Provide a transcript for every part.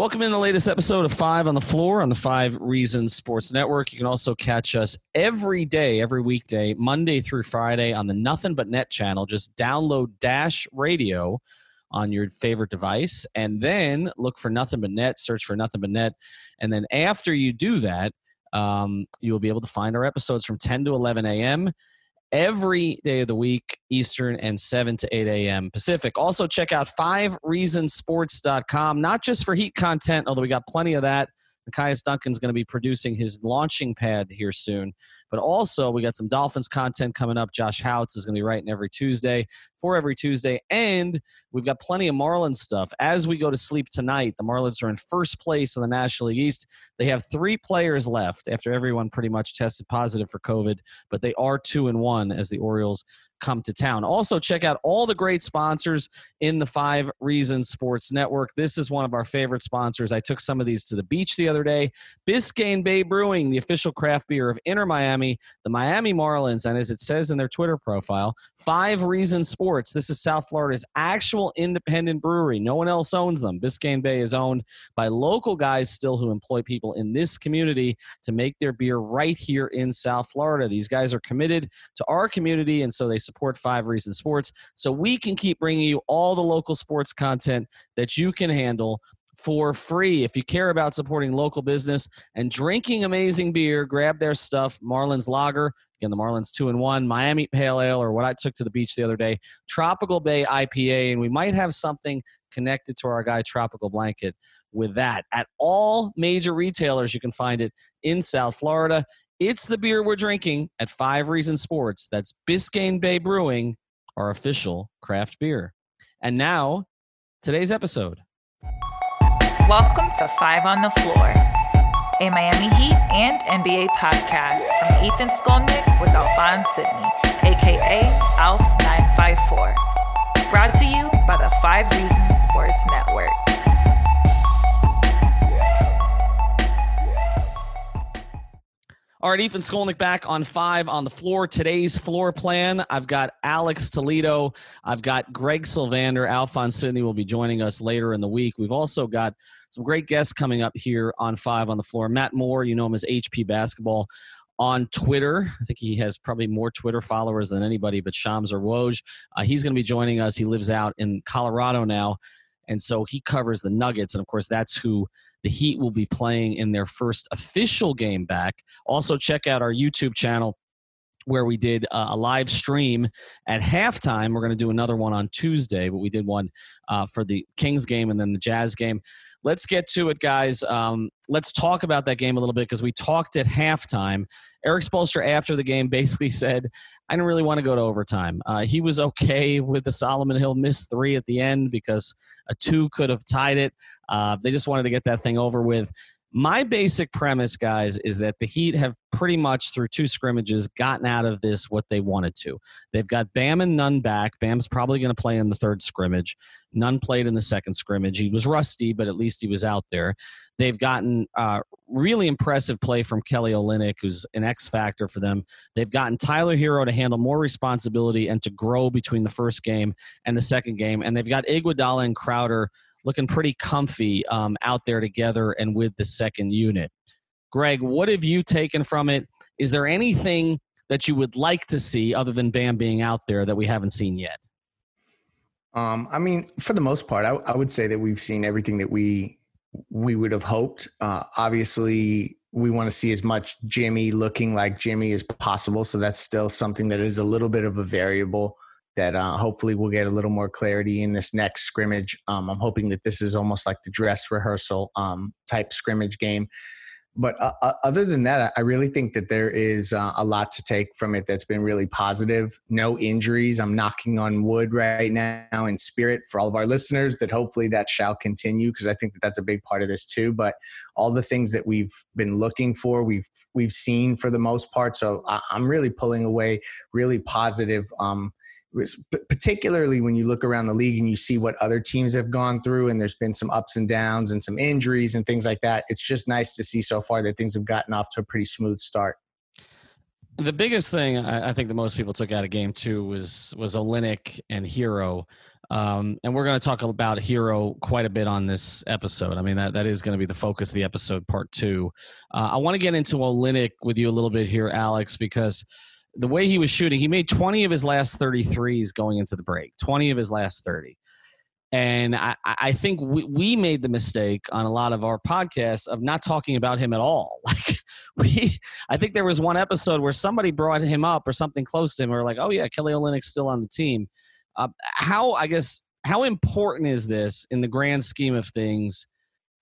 Welcome in the latest episode of Five on the Floor on the Five Reasons Sports Network. You can also catch us every day, every weekday, Monday through Friday on the Nothing But Net channel. Just download Dash Radio on your favorite device and then look for nothing but net search for nothing but net and then after you do that um, you will be able to find our episodes from 10 to 11 a.m every day of the week eastern and 7 to 8 a.m pacific also check out 5reasonsports.com not just for heat content although we got plenty of that Nekias Duncan's going to be producing his launching pad here soon. But also, we got some Dolphins content coming up. Josh Houts is going to be writing every Tuesday for every Tuesday. And we've got plenty of Marlins stuff. As we go to sleep tonight, the Marlins are in first place in the National League East. They have three players left after everyone pretty much tested positive for COVID, but they are two and one as the Orioles come to town. Also, check out all the great sponsors in the Five Reasons Sports Network. This is one of our favorite sponsors. I took some of these to the beach the other day. Biscayne Bay Brewing, the official craft beer of Inter Miami, the Miami Marlins, and as it says in their Twitter profile, Five Reasons Sports. This is South Florida's actual independent brewery. No one else owns them. Biscayne Bay is owned by local guys still who employ people in this community to make their beer right here in South Florida. These guys are committed to our community, and so they support Five Reasons Sports so we can keep bringing you all the local sports content that you can handle for free. If you care about supporting local business and drinking amazing beer, grab their stuff. Marlins Lager, again, the Marlins 2 and 1, Miami Pale Ale, or what I took to the beach the other day, Tropical Bay IPA, and we might have something connected to our guy Tropical Blanket with that. At all major retailers, you can find it in South Florida. It's the beer we're drinking at Five Reasons Sports. That's Biscayne Bay Brewing, our official craft beer. And now, today's episode. Welcome to Five on the Floor, a Miami Heat and NBA podcast from Ethan Skolnick with Alphonse Sidney, aka Alf954. Brought to you by the Five Reasons Sports Network. All right, Ethan Skolnick back on five on the floor. Today's floor plan I've got Alex Toledo. I've got Greg Sylvander. Alphonse Sidney will be joining us later in the week. We've also got some great guests coming up here on five on the floor. Matt Moore, you know him as HP Basketball on Twitter. I think he has probably more Twitter followers than anybody but Shams or Woj. Uh, he's going to be joining us. He lives out in Colorado now. And so he covers the Nuggets. And of course, that's who the Heat will be playing in their first official game back. Also, check out our YouTube channel where we did a live stream at halftime. We're going to do another one on Tuesday, but we did one uh, for the Kings game and then the Jazz game. Let's get to it, guys. Um, let's talk about that game a little bit because we talked at halftime. Erik Spoelstra, after the game, basically said, I didn't really want to go to overtime. Uh, he was okay with the Solomon Hill missed three at the end because a two could have tied it. Uh, they just wanted to get that thing over with. My basic premise, guys, is that the Heat have pretty much through two scrimmages gotten out of this what they wanted to. They've got Bam and Nunn back. Bam's probably going to play in the third scrimmage. Nunn played in the second scrimmage. He was rusty, but at least he was out there. They've gotten uh, really impressive play from Kelly Olynyk, who's an X factor for them. They've gotten Tyler Herro to handle more responsibility and to grow between the first game and the second game. And they've got Iguodala and Crowder looking pretty comfy um, out there together and with the second unit. Greg, what have you taken from it? Is there anything that you would like to see other than Bam being out there that we haven't seen yet? Um, I mean, for the most part, I, I, would say that we've seen everything that we we would have hoped. Uh, obviously, we want to see as much Jimmy looking like Jimmy as possible. So that's still something that is a little bit of a variable that uh, hopefully we'll get a little more clarity in this next scrimmage. Um, I'm hoping that this is almost like the dress rehearsal um, type scrimmage game but uh, uh, other than that, I really think that there is uh, a lot to take from it that's been really positive. No injuries. I'm knocking on wood right now in spirit for all of our listeners that hopefully that shall continue because I think that that's a big part of this too. But all the things that we've been looking for, we've we've seen for the most part. So I'm really pulling away really positive. Um, particularly when you look around the league and you see what other teams have gone through and there's been some ups and downs and some injuries and things like that it's just nice to see so far that things have gotten off to a pretty smooth start the biggest thing I, think that most people took out of game two was was Olynyk and Herro, um, and we're going to talk about Herro quite a bit on this episode. I mean that that is going to be the focus of the episode, part two. Uh, I want to get into Olynyk with you a little bit here, Alex, because the way he was shooting, he made 20 of his last 33s going into the break, 20 of his last 30. And I, I think we, we made the mistake on a lot of our podcasts of not talking about him at all. Like we, I think there was one episode where somebody brought him up or something close to him. Or like, oh yeah, Kelly Olynyk's still on the team. Uh, how I guess how important is this in the grand scheme of things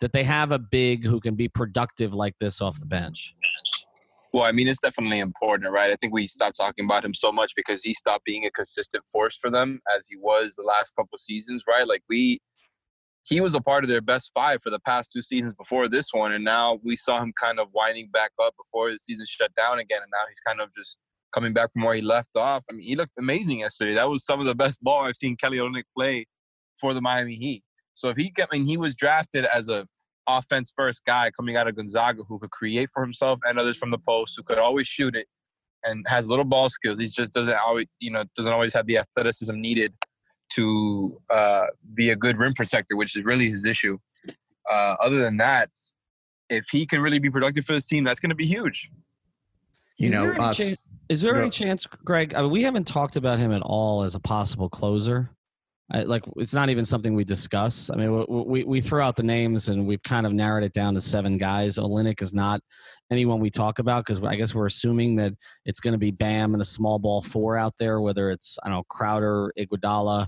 that they have a big who can be productive like this off the bench? Well, I mean, it's definitely important, right? I think we stopped talking about him so much because he stopped being a consistent force for them as he was the last couple seasons, right? Like we, he was a part of their best five for the past two seasons before this one, and now we saw him kind of winding back up before the season shut down again, and now he's kind of just coming back from where he left off. I mean, he looked amazing yesterday. That was some of the best ball I've seen Kelly Olynyk play for the Miami Heat. So if he, I mean, he was drafted as a offense first guy coming out of Gonzaga who could create for himself and others from the post, who could always shoot it and has little ball skills. He just doesn't always, you know, doesn't always have the athleticism needed to uh, be a good rim protector, which is really his issue. Uh, other than that, if he can really be productive for this team, that's going to be huge. You is know, there us, is there any chance, Greg? I mean, we haven't talked about him at all as a possible closer. I, like it's not even something we discuss. I mean, we, we, we throw out the names and we've kind of narrowed it down to seven guys. Olynyk is not anyone we talk about because I guess we're assuming that it's going to be Bam and the small ball four out there, whether it's I don't know Crowder, Iguodala,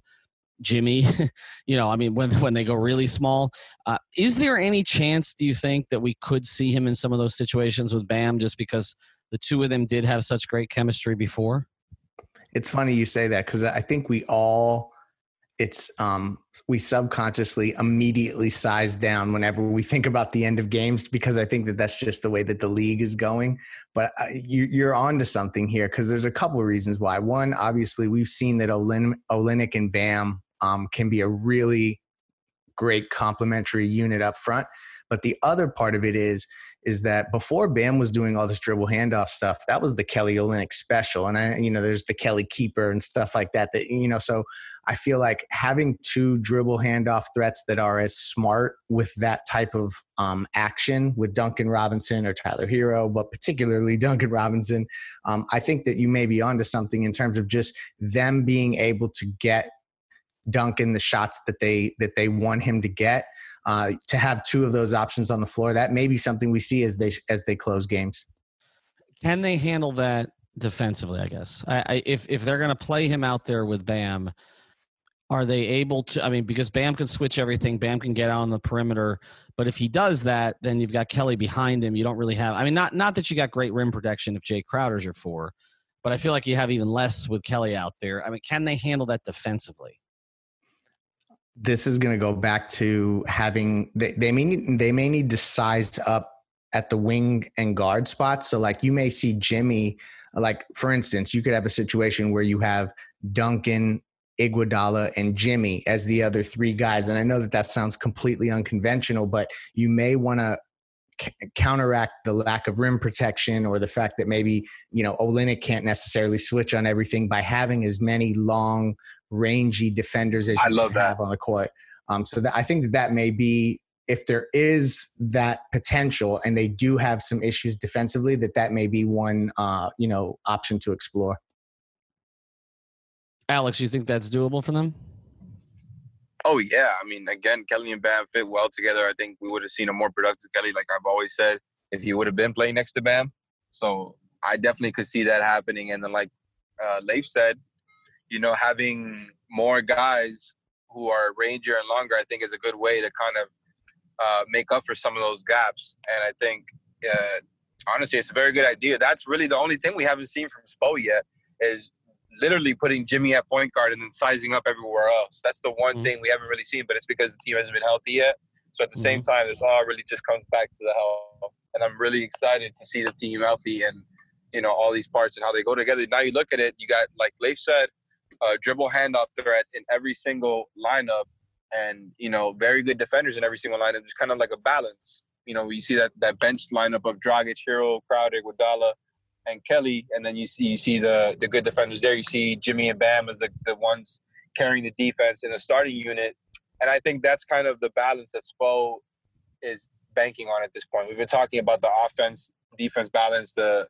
Jimmy. you know, I mean, when when they go really small, uh, is there any chance? Do you think that we could see him in some of those situations with Bam, just because the two of them did have such great chemistry before? It's funny you say that because I think we all it's um, we subconsciously immediately size down whenever we think about the end of games because I think that that's just the way that the league is going. But uh, you, you're on to something here because there's a couple of reasons why. One, obviously, we've seen that Olin, Olynyk and Bam um, can be a really great complementary unit up front. But the other part of it is is that before Bam was doing all this dribble handoff stuff, that was the Kelly Olynyk special. And I, you know, there's the Kelly keeper and stuff like that. That you know, so I feel like having two dribble handoff threats that are as smart with that type of um, action with Duncan Robinson or Tyler Herro, but particularly Duncan Robinson, um, I think that you may be onto something in terms of just them being able to get Duncan the shots that they that they want him to get uh, to have two of those options on the floor. That may be something we see as they as they close games. Can they handle that defensively? I guess I, I, if if they're going to play him out there with Bam, are they able to? I mean, because Bam can switch everything, Bam can get out on the perimeter. But if he does that, then you've got Kelly behind him. You don't really have. I mean, not not that you got great rim protection if Jae Crowder's your four, but I feel like you have even less with Kelly out there. I mean, can they handle that defensively? This is going to go back to having they, they may need, they may need to size up at the wing and guard spots. So like you may see Jimmy, like for instance, you could have a situation where you have Duncan, Iguodala, and Jimmy as the other three guys. And I know that that sounds completely unconventional, but you may want to c- counteract the lack of rim protection or the fact that maybe you know Olynyk can't necessarily switch on everything by having as many long rangy defenders as I you love have that. on the court. Um, so that, I think that that may be if there is that potential and they do have some issues defensively, that that may be one uh, you know option to explore. Alex, you think that's doable for them? Oh yeah, I mean, again, Kelly and Bam fit well together. I think we would have seen a more productive Kelly, like I've always said, if he would have been playing next to Bam. So I definitely could see that happening. And then, like uh, Leif said, you know, having more guys who are rangier and longer, I think, is a good way to kind of uh, make up for some of those gaps. And I think, uh, honestly, it's a very good idea. That's really the only thing we haven't seen from Spo yet is literally putting Jimmy at point guard and then sizing up everywhere else. That's the one mm-hmm. thing we haven't really seen, but it's because the team hasn't been healthy yet. So at the mm-hmm. same time, this all really just comes back to the health. And I'm really excited to see the team healthy and you know all these parts and how they go together. Now you look at it, you got like Leif said, a dribble handoff threat in every single lineup, and you know very good defenders in every single lineup. Just kind of like a balance. You know, you see that that bench lineup of Dragic, Herro, Crowder, Iguodala, and Kelly, and then you see you see the the good defenders there. You see Jimmy and Bam as the the ones carrying the defense in a starting unit, and I think that's kind of the balance that Spo is banking on at this point. We've been talking about the offense defense balance, the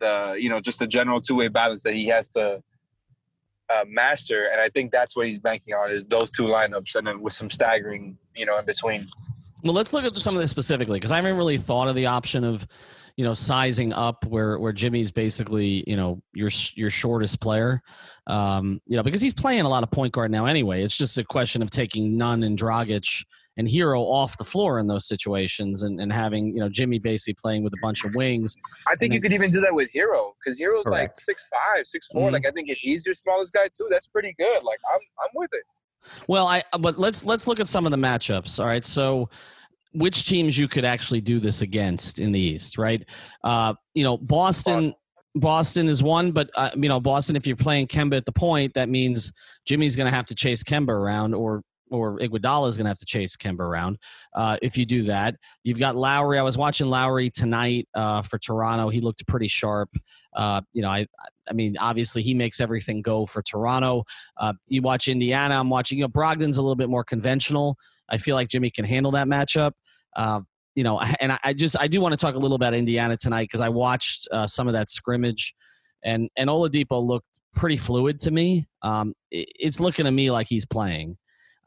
the you know just the general two way balance that he has to uh, master, and I think that's what he's banking on is those two lineups, and then with some staggering you know in between. Well, let's look at some of this specifically because I haven't really thought of the option of you know sizing up where where Jimmy's basically you know your your shortest player. Um, you know because he's playing a lot of point guard now anyway. It's just a question of taking Nunn and Dragic and Herro off the floor in those situations and, and having, you know, Jimmy basically playing with a bunch of wings. I think you could even do that with Herro because Herro's correct. like six five, six four. Mm-hmm. Like I think if he's your smallest guy too, that's pretty good. Like I'm I'm with it. Well, I but let's let's look at some of the matchups. All right. So which teams you could actually do this against in the East, right? Uh, you know, Boston, Boston. Boston is one, but uh, you know, Boston. If you're playing Kemba at the point, that means Jimmy's going to have to chase Kemba around, or or Iguodala is going to have to chase Kemba around. Uh, if you do that, you've got Lowry. I was watching Lowry tonight uh, for Toronto. He looked pretty sharp. Uh, you know, I, I mean, obviously he makes everything go for Toronto. Uh, you watch Indiana. I'm watching. You know, Brogdon's a little bit more conventional. I feel like Jimmy can handle that matchup. Uh, you know, and I, I, just I do want to talk a little about Indiana tonight because I watched uh, some of that scrimmage, and and Oladipo looked pretty fluid to me. Um, it, it's looking to me like he's playing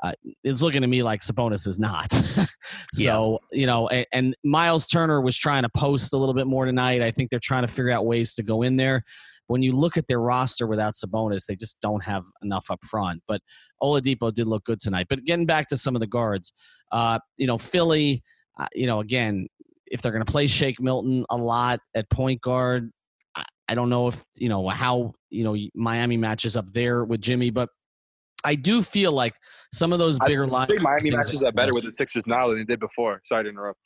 uh, it's looking to me like Sabonis is not. so yeah. you know, and, and, Miles Turner was trying to post a little bit more tonight. I think they're trying to figure out ways to go in there. When you look at their roster without Sabonis, they just don't have enough up front. But Oladipo did look good tonight. But getting back to some of the guards, uh, you know, Philly, uh, you know, again, if they're going to play Shake Milton a lot at point guard, I, I don't know if you know how you know Miami matches up there with Jimmy, but I do feel like some of those bigger lines. I think Miami matches up better with the Sixers now than they did before. Sorry to interrupt.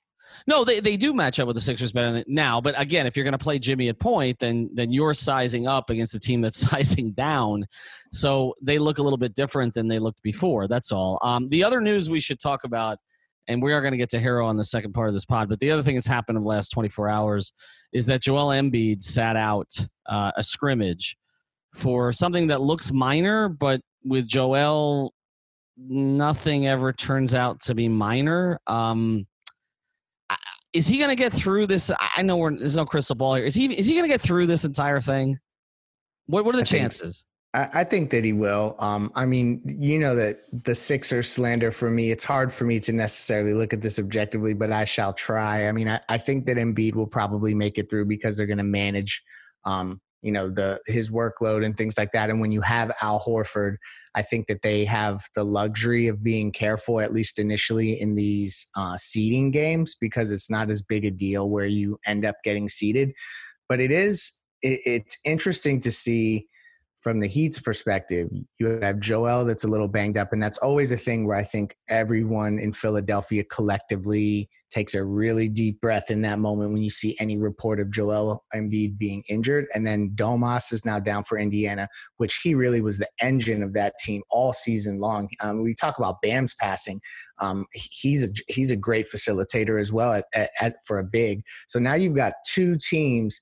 No, they, they do match up with the Sixers better now. But again, if you're going to play Jimmy at point, then then you're sizing up against a team that's sizing down. So they look a little bit different than they looked before. That's all. Um, the other news we should talk about, and we are going to get to Herro on the second part of this pod. But the other thing that's happened in the last 24 hours is that Joel Embiid sat out uh, a scrimmage for something that looks minor, but with Joel, nothing ever turns out to be minor. Um, is he going to get through this? I know we're, there's no crystal ball here. Is he is he going to get through this entire thing? What what are the I chances? Think, I, I think that he will. Um, I mean, you know that the Sixers slander for me. It's hard for me to necessarily look at this objectively, but I shall try. I mean, I, I think that Embiid will probably make it through because they're going to manage um, you know the his workload and things like that. And when you have al horford i think that they have the luxury of being careful at least initially in these uh, seeding games because it's not as big a deal where you end up getting seeded. But it is it, it's interesting to see from the Heat's perspective, you have Joel that's a little banged up, and that's always a thing where I think everyone in Philadelphia collectively takes a really deep breath in that moment when you see any report of Joel Embiid being injured. And then Domas is now down for Indiana, which he really was the engine of that team all season long. Um, we talk about Bam's passing. Um, he's a he's a great facilitator as well at, at, at, for a big. So now you've got two teams,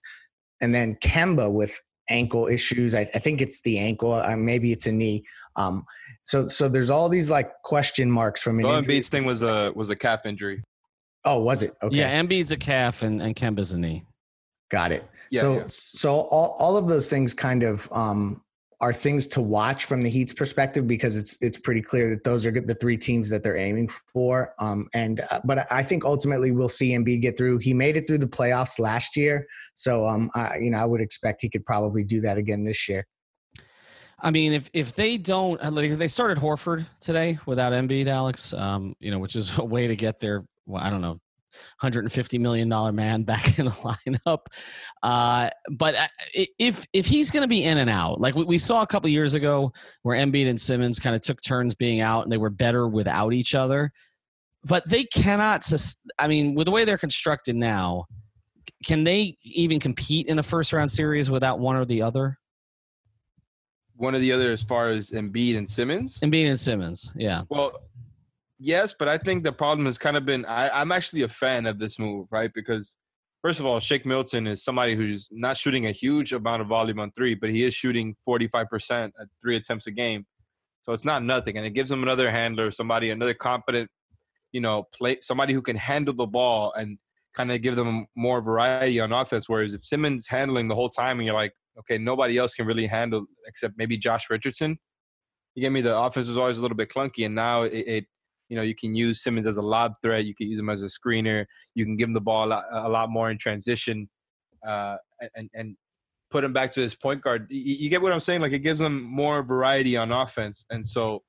and then Kemba with ankle issues. I, I think it's the ankle. Uh, maybe it's a knee. Um, so so there's all these like question marks from an. Well, Embiid's thing was a was a calf injury. Oh, was it? Okay. Yeah, Embiid's a calf and and Kemba's a knee. Got it. Yeah, so yeah. so all all of those things kind of um, are things to watch from the Heat's perspective because it's it's pretty clear that those are the three teams that they're aiming for. Um, and uh, but I think ultimately we'll see Embiid get through. He made it through the playoffs last year, so um, I, you know I would expect he could probably do that again this year. I mean, if if they don't, like, they started Horford today without Embiid, Alex, um, you know, which is a way to get their, well, I don't know, 150 million dollar man back in the lineup. Uh, but uh, if if he's going to be in and out, like we, we saw a couple years ago, where Embiid and Simmons kind of took turns being out, and they were better without each other. But they cannot. I mean, with the way they're constructed now, can they even compete in a first round series without one or the other? One or the other, as far as Embiid and Simmons. Embiid and Simmons, yeah. Well, yes, but I think the problem has kind of been I, I'm actually a fan of this move, right? Because first of all, Shake Milton is somebody who's not shooting a huge amount of volume on three, but he is shooting 45% at three attempts a game. So it's not nothing. And it gives him another handler, somebody, another competent, you know, play somebody who can handle the ball and kind of give them more variety on offense. Whereas if Simmons handling the whole time and you're like, okay, nobody else can really handle except maybe Josh Richardson. You get me? The offense was always a little bit clunky, and now it, it you know, you can use Simmons as a lob threat. You can use him as a screener. You can give him the ball a lot, a lot more in transition, uh, and and put him back to his point guard. You, get what I'm saying? Like it gives them more variety on offense, and so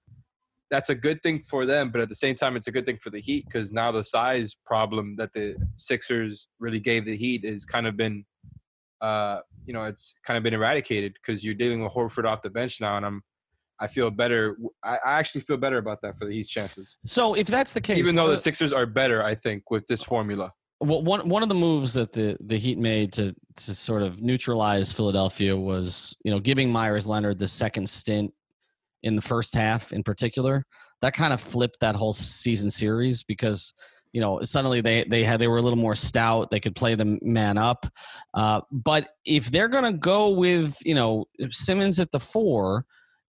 that's a good thing for them. But at the same time, it's a good thing for the Heat because now the size problem that the Sixers really gave the Heat is kind of been, uh, you know, it's kind of been eradicated because you're dealing with Horford off the bench now, and I'm I feel better. I, actually feel better about that for the Heat's chances. So if that's the case, even though the Sixers are better, I think with this formula. Well, one one of the moves that the the Heat made to to sort of neutralize Philadelphia was you know giving Meyers Leonard the second stint in the first half in particular. That kind of flipped that whole season series because you know suddenly they they had they were a little more stout they could play the man up uh, but if they're going to go with you know simmons at the four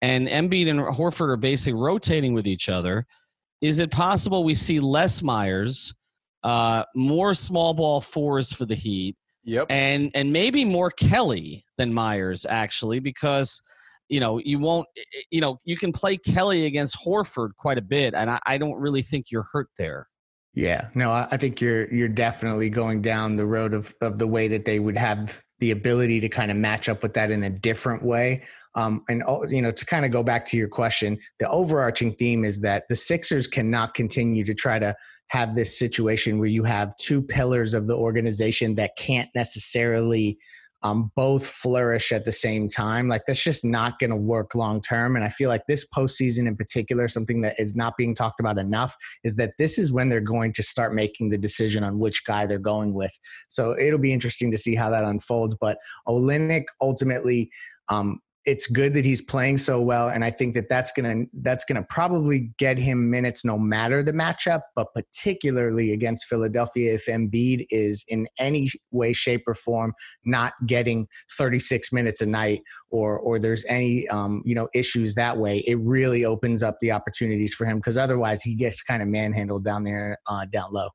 and Embiid and Horford are basically rotating with each other. Is it possible we see less Meyers, uh, more small ball fours for the Heat, yep, and and maybe more Kelly than Meyers actually because you know you won't you know you can play Kelly against Horford quite a bit, and I, I don't really think you're hurt there. Yeah, no, I think you're you're definitely going down the road of of the way that they would have the ability to kind of match up with that in a different way. Um, and oh, you know, to kind of go back to your question, the overarching theme is that the Sixers cannot continue to try to have this situation where you have two pillars of the organization that can't necessarily um, both flourish at the same time. Like that's just not going to work long term. And I feel like this postseason in particular, something that is not being talked about enough, is that this is when they're going to start making the decision on which guy they're going with. So it'll be interesting to see how that unfolds. But Olynyk ultimately um, it's good that he's playing so well and i think that that's going to that's going to probably get him minutes no matter the matchup but particularly against philadelphia if Embiid is in any way shape or form not getting 36 minutes a night or or there's any um, you know issues that way it really opens up the opportunities for him because otherwise he gets kind of manhandled down there uh, down low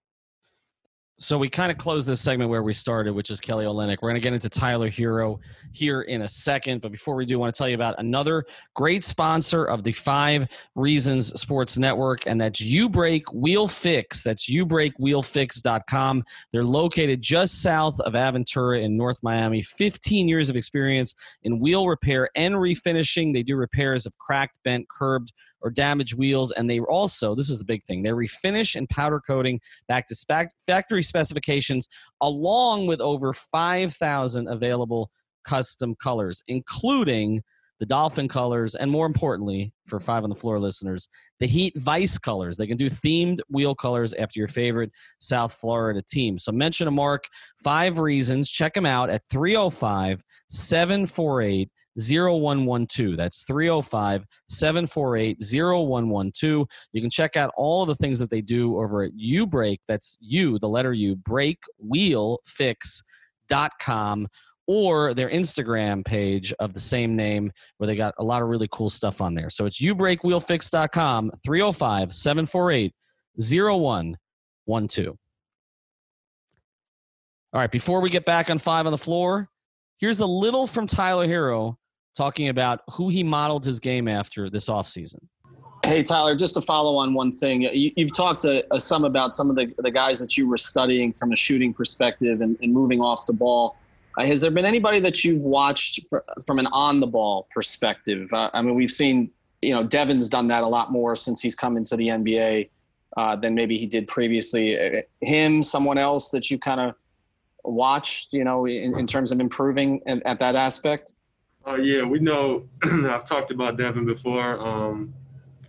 so we kind of close this segment where we started, which is Kelly Olynyk. We're going to get into Tyler Herro here in a second, but before we do, I want to tell you about another great sponsor of the Five Reasons Sports Network, and that's UBreak Wheel Fix. That's ubreakwheelfix.com. They're located just south of Aventura in North Miami. 15 years of experience in wheel repair and refinishing. They do repairs of cracked, bent, curbed or damaged wheels. And they also, this is the big thing, they refinish and powder coating back to spec- factory specifications, along with over 5,000 available custom colors, including the dolphin colors, and more importantly, for five on the floor listeners, the Heat Vice colors. They can do themed wheel colors after your favorite South Florida team. So mention a mark, five reasons. Check them out at 305 748 0112. That's 305 748 0112. You can check out all the things that they do over at U Break. That's you, the letter U, Break Wheel breakwheelfix.com or their Instagram page of the same name where they got a lot of really cool stuff on there. So it's ubreakwheelfix.com 305 748 0112. All right, before we get back on five on the floor, here's a little from Tyler Herro talking about who he modeled his game after this offseason. Hey, Tyler, just to follow on one thing, you, have talked to, uh, some about some of the, the guys that you were studying from a shooting perspective and, and moving off the ball. Uh, has there been anybody that you've watched for, from an on the ball perspective? Uh, I mean, we've seen, you know, Devin's done that a lot more since he's come into the NBA uh, than maybe he did previously. Uh, him, someone else that you kind of watched, you know, in, in terms of improving at, at that aspect? Uh, yeah, we know. I've talked about Devin before. Um,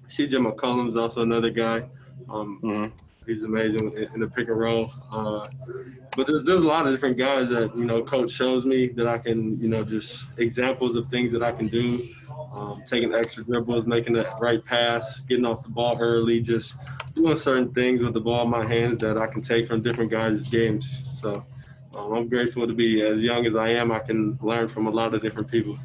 CJ McCollum is also another guy. Um, mm-hmm. He's amazing in the pick and roll. Uh, but there's, there's, a lot of different guys that you know coach shows me that I can you know just examples of things that I can do. Um, taking extra dribbles, making the right pass, getting off the ball early, just doing certain things with the ball in my hands that I can take from different guys' games. So um, I'm grateful to be as young as I am. I can learn from a lot of different people.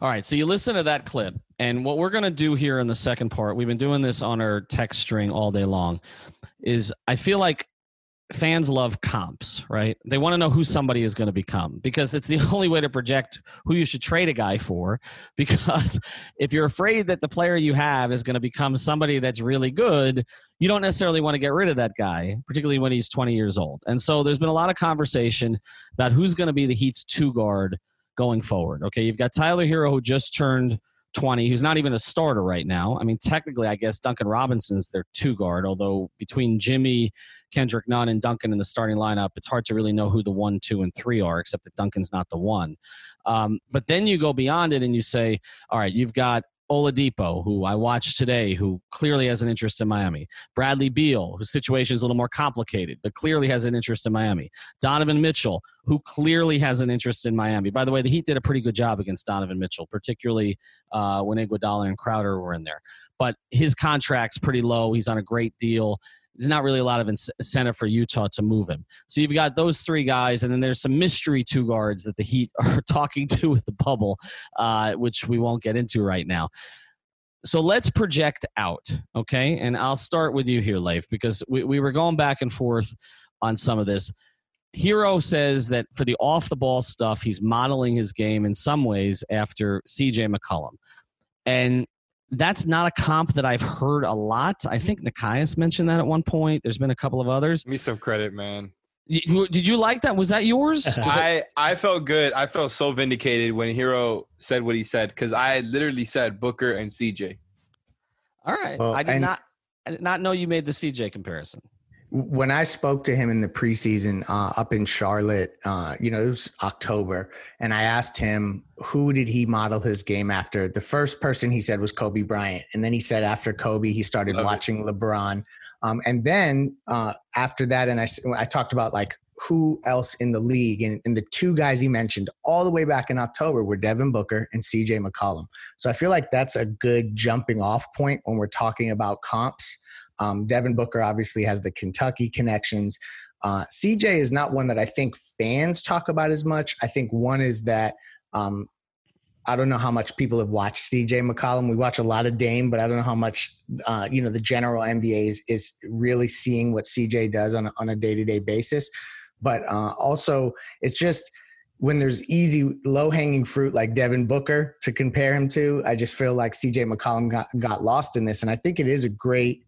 All right, so you listen to that clip, and what we're going to do here in the second part, we've been doing this on our text string all day long, is I feel like fans love comps, right? They want to know who somebody is going to become because it's the only way to project who you should trade a guy for. Because if you're afraid that the player you have is going to become somebody that's really good, you don't necessarily want to get rid of that guy, particularly when he's 20 years old. And so there's been a lot of conversation about who's going to be the Heat's two guard going forward. Okay, you've got Tyler Herro who just turned 20, who's not even a starter right now. I mean, technically, I guess Duncan Robinson's their two guard, although between Jimmy, Kendrick Nunn, and Duncan in the starting lineup, it's hard to really know who the one, two, and three are, except that Duncan's not the one. Um, but then you go beyond it and you say, all right, you've got Oladipo, who I watched today, who clearly has an interest in Miami. Bradley Beal, whose situation is a little more complicated, but clearly has an interest in Miami. Donovan Mitchell, who clearly has an interest in Miami. By the way, the Heat did a pretty good job against Donovan Mitchell, particularly uh, when Iguodala and Crowder were in there. But his contract's pretty low. He's on a great deal there's not really a lot of incentive for Utah to move him. So you've got those three guys, and then there's some mystery two guards that the Heat are talking to with the bubble, uh, which we won't get into right now. So let's project out, okay? And I'll start with you here, Leif, because we, we were going back and forth on some of this. Herro says that for the off the ball stuff, he's modeling his game in some ways after CJ McCollum. And that's not a comp that I've heard a lot. I think Nekias mentioned that at one point. There's been a couple of others. Give me some credit, man. did you like that? Was that yours? I I felt good. I felt so vindicated when Herro said what he said because I literally said Booker and CJ. All right, well, I did not I did not know you made the CJ comparison when I spoke to him in the preseason uh, up in Charlotte, uh, you know, it was October, and I asked him who did he model his game after. The first person he said was Kobe Bryant, and then he said after Kobe he started Love watching it. LeBron, um, and then uh, after that, and I I talked about like who else in the league, and, and the two guys he mentioned all the way back in October were Devin Booker and C.J. McCollum. So I feel like that's a good jumping off point when we're talking about comps. Um, Devin Booker obviously has the Kentucky connections. Uh, CJ is not one that I think fans talk about as much. I think one is that um, I don't know how much people have watched CJ McCollum. We watch a lot of Dame, but I don't know how much uh, you know the general NBA is, is really seeing what CJ does on a, on a day to day basis. But uh, also, it's just when there's easy low hanging fruit like Devin Booker to compare him to. I just feel like CJ McCollum got got lost in this, and I think it is a great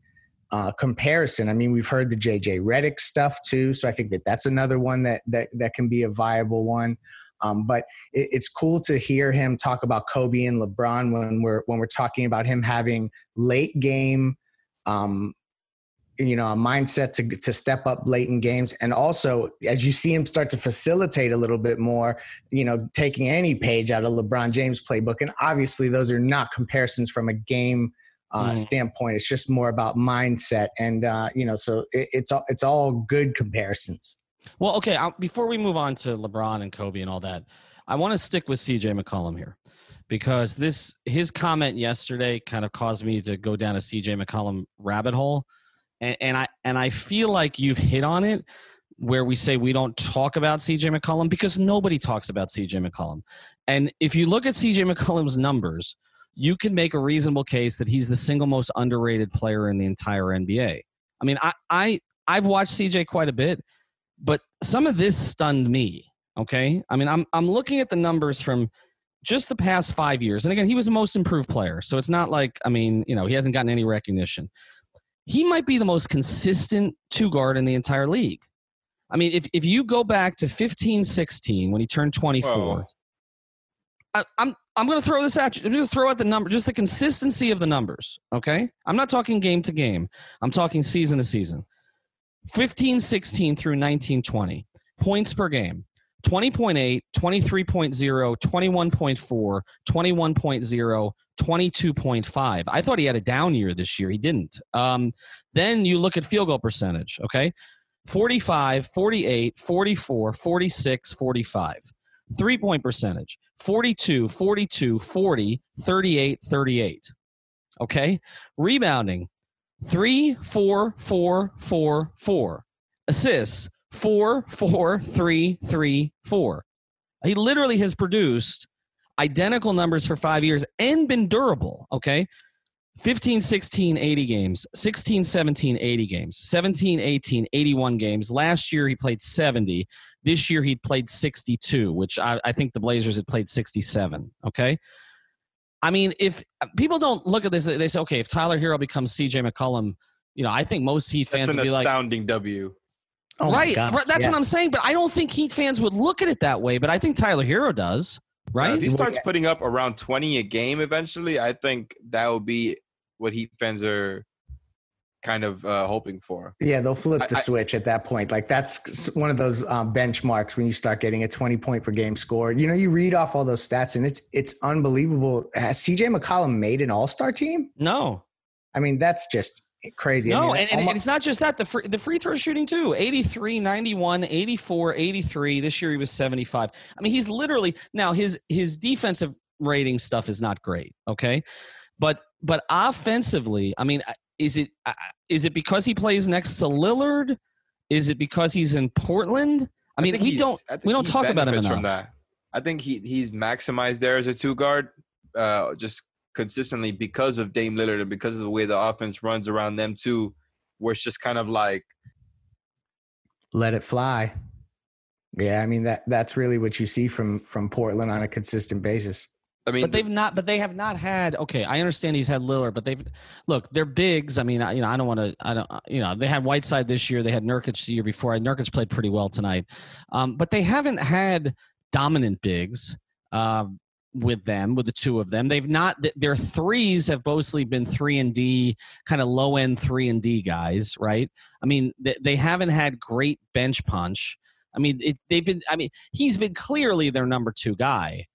uh, comparison. I mean, we've heard the JJ Redick stuff too, so I think that that's another one that that that can be a viable one. Um, but it, it's cool to hear him talk about Kobe and LeBron when we're when we're talking about him having late game, um, you know, a mindset to to step up late in games, and also as you see him start to facilitate a little bit more, you know, taking any page out of LeBron James playbook. And obviously, those are not comparisons from a game uh, mm. standpoint. It's just more about mindset, and uh, you know, so it, it's all it's all good comparisons. Well, okay. I'll, before we move on to LeBron and Kobe and all that, I want to stick with C.J. McCollum here because this his comment yesterday kind of caused me to go down a C.J. McCollum rabbit hole, and, and I and I feel like you've hit on it where we say we don't talk about CJ McCollum because nobody talks about CJ McCollum. And if you look at CJ McCollum's numbers, you can make a reasonable case that he's the single most underrated player in the entire NBA. I mean, I, I I've watched CJ quite a bit, but some of this stunned me. Okay, I mean, I'm I'm looking at the numbers from just the past five years, and again, he was the most improved player. So it's not like, I mean, you know, he hasn't gotten any recognition. He might be the most consistent two guard in the entire league. I mean, if, if you go back to 15 16 when he turned 24, Whoa. I, I'm I'm going to throw this at you. I'm just throw out the number, just the consistency of the numbers. Okay, I'm not talking game to game. I'm talking season to season. 15, 16 through 19, 20 points per game. 20.8, 23.0, 21.4, 21.0, 22.5. I thought he had a down year this year. He didn't. Um, then you look at field goal percentage, okay? 45, 48, 44, 46, 45. Three point percentage 42, 42, 40, 38, 38. Okay? Rebounding 3, 4, 4, 4, 4. Assists 4, 4, 3, 3, 4. He literally has produced identical numbers for five years and been durable. Okay? 15, 16, 80 games. 16, 17, 80 games. 17, 18, 81 games. Last year he played 70. This year he played 62, which I, I think the Blazers had played 67. Okay. I mean, if people don't look at this, they say, okay, if Tyler Herro becomes CJ McCollum, you know, I think most Heat fans That's an would be like, astounding W. Oh right, God. right, That's Yeah. what I'm saying. But I don't think Heat fans would look at it that way. But I think Tyler Herro does, Uh, right? if he starts putting up around 20 a game eventually, I think that will be what Heat fans are kind of uh, hoping for. Yeah, they'll flip the I- I- switch at that point. Like that's one of those um, benchmarks when you start getting a 20 point per game score. You know, you read off all those stats and it's it's unbelievable. Has CJ McCollum made an All Star team? no, I mean, that's just crazy. I no, mean, and, and almo- it's not just that. The free, the free throw shooting too 83, 91, 84, 83. This year he was 75. I mean, he's literally now his his defensive rating stuff is not great. Okay, but but offensively, I mean, is it uh, it because he plays next to Lillard? Is it because he's in Portland? I mean, think we don't I we don't talk about him benefits enough. from that. I think he he's maximized there as a two guard, uh, just consistently because of Dame Lillard and because of the way the offense runs around them too, where it's just kind of like let it fly. Yeah, I mean that that's really what you see from from Portland on a consistent basis. I mean, but they've not. But they have not had. Okay, I understand he's had Lillard, but they've look. They're bigs. I mean, I- you know, I don't want to. I don't. You know, they had Whiteside this year. They had Nurkic the year before. Nurkic played pretty well tonight, um, but they haven't had dominant bigs uh, with them. With the two of them, they've not. Their threes have mostly been three and D, kind of low end three and D guys, right? I mean, they, they haven't had great bench punch. I mean, it, they've been. I mean, he's been clearly their number two guy,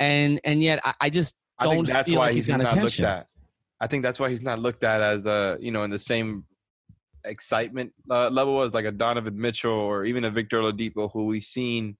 and and yet I, I just don't I think that's feel why like he's he's got not attention. looked at. I think that's why he's not looked at as a you know in the same excitement uh, level as like a Donovan Mitchell or even a Victor Oladipo, who we've seen,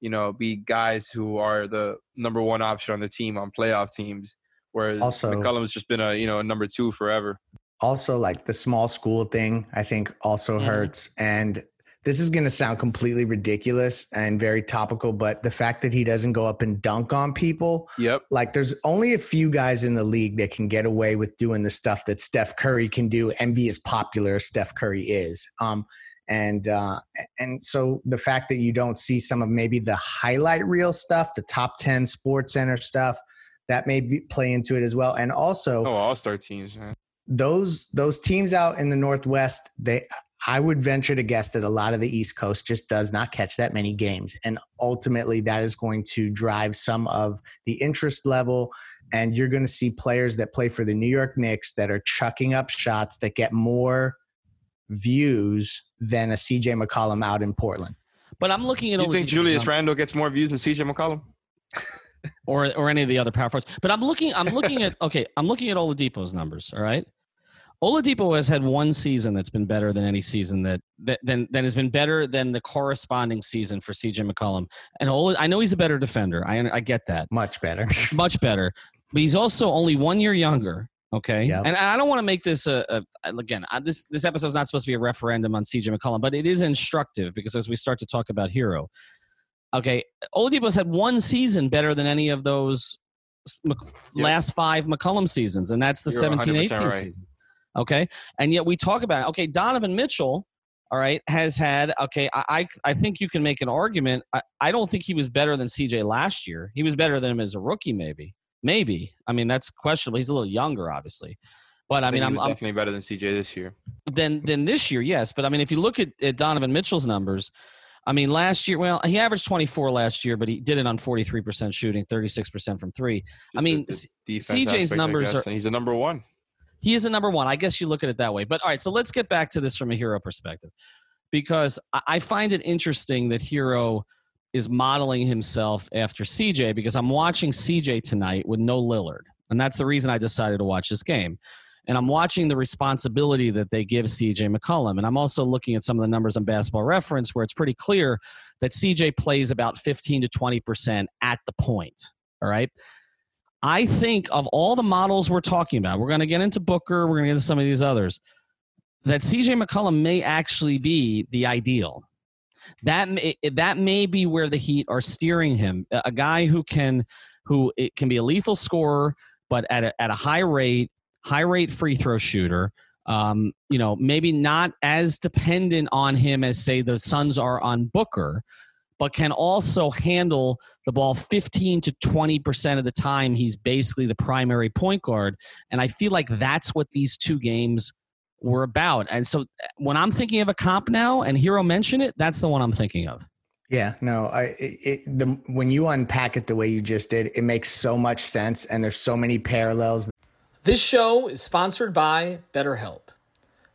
you know, be guys who are the number one option on the team on playoff teams. Whereas Also- McCollum's just been a you know a number two forever. also like the small school thing i think also Mhm. hurts and this is going to sound completely ridiculous and very topical but the fact that he doesn't go up and dunk on people Yep. like there's only a few guys in the league that can get away with doing the stuff that Steph Curry can do and be as popular as Steph Curry is. Um, and uh, and so the fact that you don't see some of maybe the highlight reel stuff, the top ten Sports Center stuff, that may be, play into it as well. And also, Oh, All Star teams, man. those those teams out in the northwest they i would venture to guess that a lot of the east coast just does not catch that many games and ultimately that is going to drive some of the interest level and you're going to see players that play for the new york knicks that are chucking up shots that get more views than a cj mccollum out in portland But I'm looking at all. You all think the Julius Randle gets more views than CJ McCollum? or or any of the other power forwards. But I'm looking. I'm looking at okay. I'm looking at Oladipo's numbers. All right. Oladipo has had one season that's been better than any season that that then that has been better than the corresponding season for CJ McCollum. And Ola, I know he's a better defender. I I get that. much better much better. But he's also only one year younger. Okay, Yep. and I don't want to make this a, a again. I, this this episode is not supposed to be a referendum on CJ McCollum, but it is instructive because as we start to talk about Herro, okay, Oladipo's had one season better than any of those Mc- Yep. last five McCollum seasons, and that's the You're 17 18 right. season. Okay, and yet we talk about okay, Donovan Mitchell. all right, has had okay. I I, I think you can make an argument. I, I don't think he was better than CJ last year. He was better than him as a rookie, maybe. Maybe. I mean, that's questionable. He's a little younger, obviously. But I, I mean, I'm, I'm definitely better than CJ this year. than than this year, yes. But I mean, if you look at, at Donovan Mitchell's numbers, I mean, last year, well, he averaged 24 last year, but he did it on 43% shooting, 36% from three. I mean, CJ's aspect, I numbers are he's the number one. He is a number one. I guess you look at it that way. But all right, so let's get back to this from a Herro perspective, because I, find it interesting that Herro is modeling himself after CJ because I'm watching CJ tonight with no Lillard, and that's the reason I decided to watch this game. And I'm watching the responsibility that they give CJ McCollum. And I'm also looking at some of the numbers on basketball reference where it's pretty clear that CJ plays about 15 to 20% at the point. All right. I think of all the models we're talking about, we're going to get into Booker, we're going to get into some of these others, that CJ McCollum may actually be the ideal. That may, that may be where the Heat are steering him. A guy who can who it can be a lethal scorer, but at a, at a high rate, high rate free throw shooter. Um, you know, maybe not as dependent on him as say the Suns are on Booker, but can also handle the ball 15 to 20% of the time. He's basically the primary point guard. And I feel like that's what these two games were about. And so uh, when I'm thinking of a comp now, and Herro mentioned it, that's the one I'm thinking of. Yeah, no, I it, it, the when you unpack it the way you just did, it makes so much sense, and there's so many parallels. This show is sponsored by BetterHelp.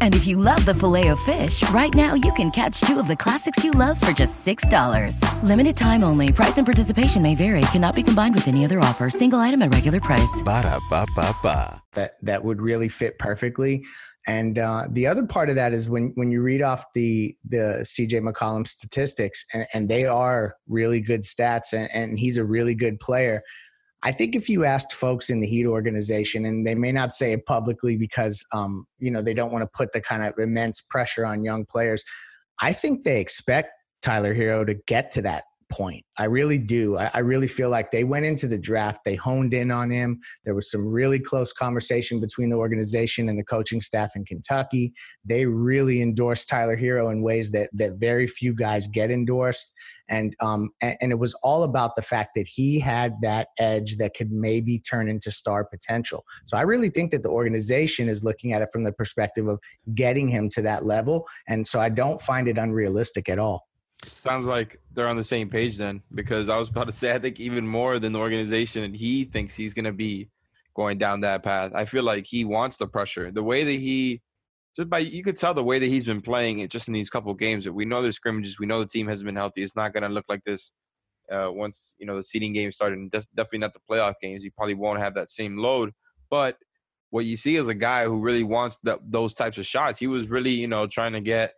And if you love the filet of fish, right now you can catch two of the classics you love for just $6. Limited time only. Price and participation may vary. Cannot be combined with any other offer. Single item at regular price. Ba-da-ba-ba-ba. that that would really fit perfectly. And uh, the other part of that is when when you read off the the CJ McCollum statistics, and, and they are really good stats, and, and he's a really good player. I think if you asked folks in the Heat organization, and they may not say it publicly because um, you know they don't want to put the kind of immense pressure on young players, I think they expect Tyler Herro to get to that point. I really do. I, I really feel like they went into the draft, they honed in on him. There was some really close conversation between the organization and the coaching staff in Kentucky. They really endorsed Tyler Herro in ways that that very few guys get endorsed. And um and, and it was all about the fact that he had that edge that could maybe turn into star potential. So I really think that the organization is looking at it from the perspective of getting him to that level. And so I don't find it unrealistic at all. It sounds like they're on the same page then, because I was about to say I think even more than the organization, and he thinks he's going to be going down that path. I feel like he wants the pressure. The way that he, just by you could tell the way that he's been playing it just in these couple games. That we know there's scrimmages, we know the team hasn't been healthy. It's not going to look like this uh, once you know the seeding game started, and that's definitely not the playoff games. He probably won't have that same load, but what you see is a guy who really wants the, those types of shots. He was really, you know, trying to get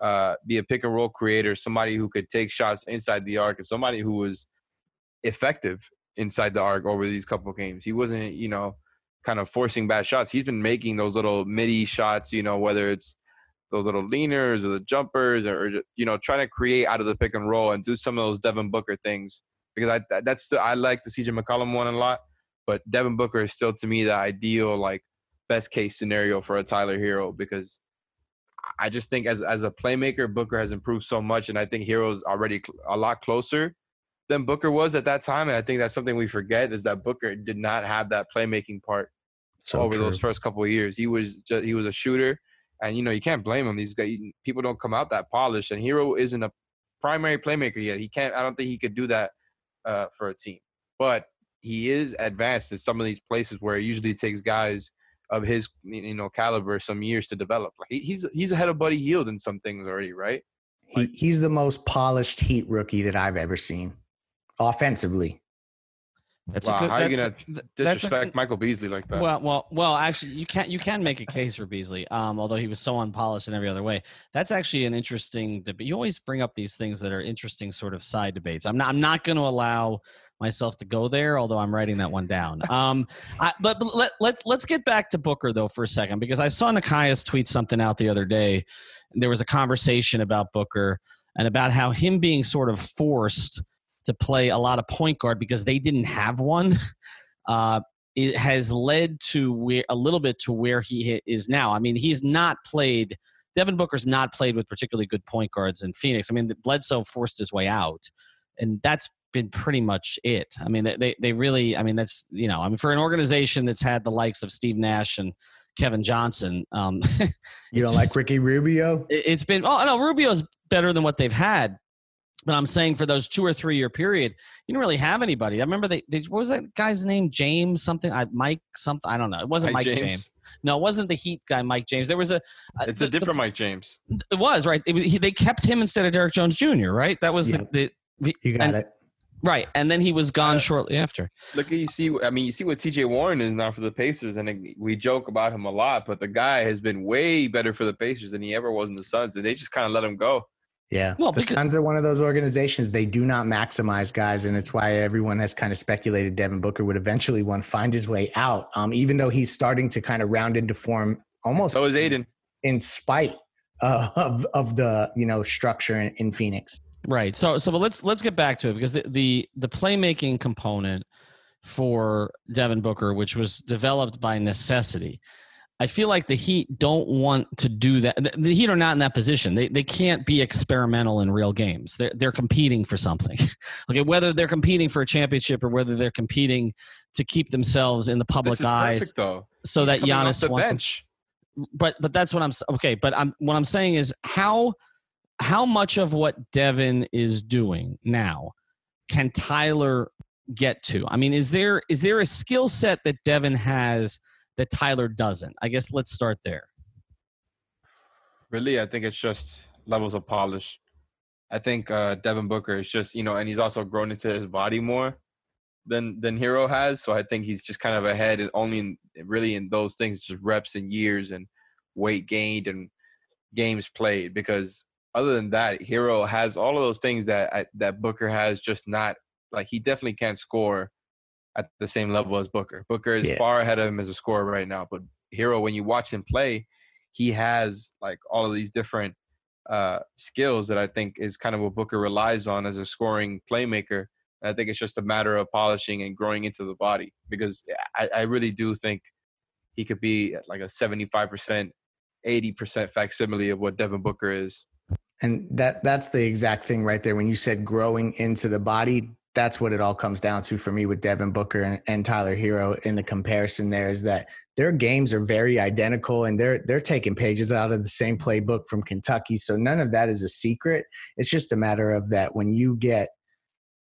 uh, be a pick and roll creator, somebody who could take shots inside the arc, and somebody who was effective inside the arc over these couple games. He wasn't, you know, kind of forcing bad shots. He's been making those little midi shots, you know, whether it's those little leaners or the jumpers or, or you know trying to create out of the pick and roll and do some of those Devin Booker things because I that's still I like the CJ McCollum one a lot, but Devin Booker is still to me the ideal like best case scenario for a Tyler Herro because I just think as as a playmaker, Booker has improved so much, and I think Herro's already a lot closer than Booker was at that time. And I think that's something we forget is that Booker did not have that playmaking part so over true. those first couple of years. He was just he was a shooter, and you know you can't blame him. These guys, people don't come out that polished, and Herro isn't a primary playmaker yet. He can't. I don't think he could do that uh, for a team, but he is advanced in some of these places where it usually takes guys of his you know caliber some years to develop. Like he's he's ahead of Buddy Hield in some things already, right? He, he's the most polished Heat rookie that I've ever seen, offensively. That's wow, good, how are you gonna disrespect a, Michael Beasley like that? Well, well, well. Actually, you can't. You can make a case for Beasley, um, although he was so unpolished in every other way. That's actually an interesting debate. You always bring up these things that are interesting, sort of side debates. I'm not. I'm not going to allow myself to go there, although I'm writing that one down. Um, I, but, but let, let's let's get back to Booker though for a second because I saw Nekias tweet something out the other day. There was a conversation about Booker and about how him being sort of forced to play a lot of point guard because they didn't have one. Uh, it has led to where a little bit to where he is now. I mean, he's not played. Devin Booker's not played with particularly good point guards in Phoenix. I mean, Bledsoe forced his way out, and that's been pretty much it. I mean, they they really. I mean, that's you know, I mean, for an organization that's had the likes of Steve Nash and Kevin Johnson. Um, you don't like Ricky Rubio? It's been oh no, Rubio's better than what they've had, but I'm saying for those two or three year period, you didn't really have anybody. I remember they, they what was that guy's name? James something? I Mike something. I don't know. It wasn't Mike, Mike James. James. No, it wasn't the Heat guy, Mike James. There was a. a it's the, a different the, Mike James. It was right. It, he, they kept him instead of Derrick Jones Jr. Right. That was yeah. the, the. You got and, it. Right, and then he was gone uh, shortly after. Look at you see. I mean, you see what T.J. Warren is now for the Pacers, and we joke about him a lot, but the guy has been way better for the Pacers than he ever was in the Suns, and they just kind of let him go. Yeah. Well, the because- Suns are one of those organizations. They do not maximize guys, and it's why everyone has kind of speculated Devin Booker would eventually one find his way out. Um, even though he's starting to kind of round into form almost. So is Ayton. In spite uh, of of the you know structure in, in Phoenix. Right. So so but let's let's get back to it because the the, the playmaking component for Devin Booker, which was developed by necessity, I feel like the Heat don't want to do that. The Heat are not in that position. They they can't be experimental in real games. They're they're competing for something. okay, whether they're competing for a championship or whether they're competing to keep themselves in the public eyes, perfect, so He's that Giannis wants. Bench. but but that's what I'm okay. But I'm what I'm saying is how how much of what Devin is doing now can Tyler get to? I mean, is there is there a skill set that Devin has? That Tyler doesn't? I guess let's start there. Really, I think it's just levels of polish. I think uh, Devin Booker is just you know, and he's also grown into his body more than than Herro has. So I think he's just kind of ahead, and only in, really in those things, just reps and years and weight gained and games played. Because other than that, Herro has all of those things that that Booker has, just not like he definitely can't score at the same level as Booker. Booker is yeah. far ahead of him as a scorer right now. But Herro, when you watch him play, he has like all of these different uh, skills that I think is kind of what Booker relies on as a scoring playmaker. And I think it's just a matter of polishing and growing into the body because I, I really do think he could be like a 75%, 80% facsimile of what Devin Booker is. And that that's the exact thing right there. When you said growing into the body, that's what it all comes down to for me with Devin Booker and, and, Tyler Herro in the comparison there is that their games are very identical and they're they're taking pages out of the same playbook from Kentucky. So none of that is a secret. It's just a matter of that when you get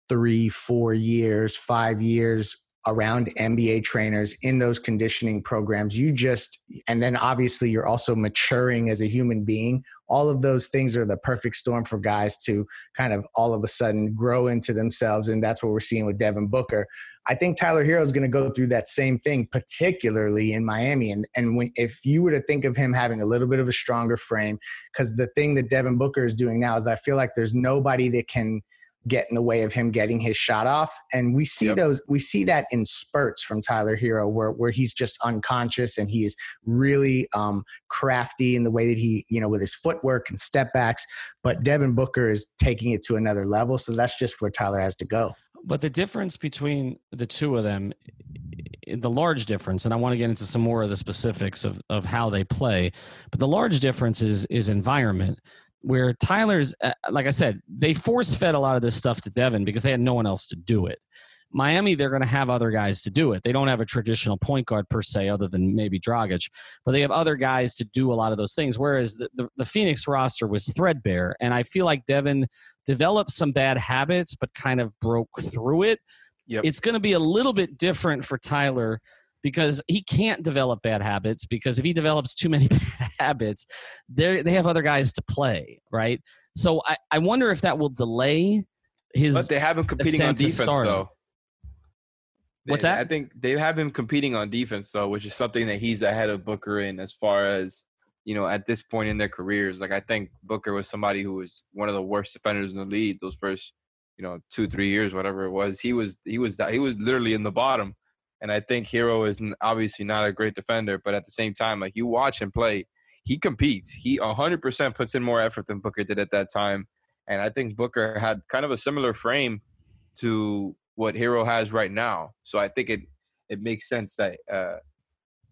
three, four years, five years around NBA trainers in those conditioning programs. You just, and then obviously you're also maturing as a human being. All of those things are the perfect storm for guys to kind of all of a sudden grow into themselves. And that's what we're seeing with Devin Booker. I think Tyler Herro is going to go through that same thing, particularly in Miami. And, and when, if you were to think of him having a little bit of a stronger frame, because the thing that Devin Booker is doing now is I feel like there's nobody that can get in the way of him getting his shot off. And we see Yep. those, we see that in spurts from Tyler Herro, where where he's just unconscious and he is really um, crafty in the way that he, you know, with his footwork and step backs. But Devin Booker is taking it to another level. So that's just where Tyler has to go. But the difference between the two of them, the large difference, and I want to get into some more of the specifics of, of how they play, but the large difference is is environment. Where Tyler's, uh, like I said, they force fed a lot of this stuff to Devin because they had no one else to do it. Miami, they're going to have other guys to do it. They don't have a traditional point guard per se, other than maybe Dragic, but they have other guys to do a lot of those things. Whereas the, the, the Phoenix roster was threadbare, and I feel like Devin developed some bad habits, but kind of broke through it. Yep. It's going to be a little bit different for Tyler because he can't develop bad habits because if he develops too many bad habits, they they have other guys to play, right? So I, I wonder if that will delay his. But they have him competing on defense though. What's that? I think they have him competing on defense though, which is something that he's ahead of Booker in as far as you know at this point in their careers. Like I think Booker was somebody who was one of the worst defenders in the league those first you know two three years whatever it was. He was he was he was literally in the bottom, and I think Herro is obviously not a great defender, but at the same time, like you watch him play, he competes. He 100% puts in more effort than Booker did at that time, and I think Booker had kind of a similar frame to what Herro has right now. So I think it it makes sense that uh,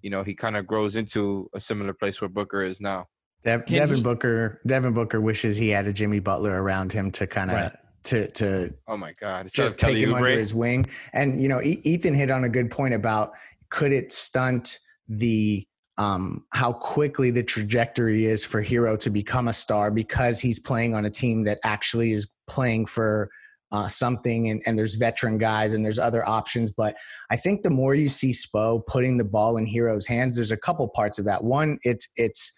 you know he kind of grows into a similar place where Booker is now. Dev, Devin he- Booker, Devin Booker wishes he had a Jimmy Butler around him to kind of Right. To to Oh my God! Instead just take him under his wing. And you know, E- Ethan hit on a good point about could it stunt the um, how quickly the trajectory is for Herro to become a star because he's playing on a team that actually is playing for uh, something and, and there's veteran guys and there's other options. But I think the more you see Spo putting the ball in Herro's hands, there's a couple parts of that. One, it's it's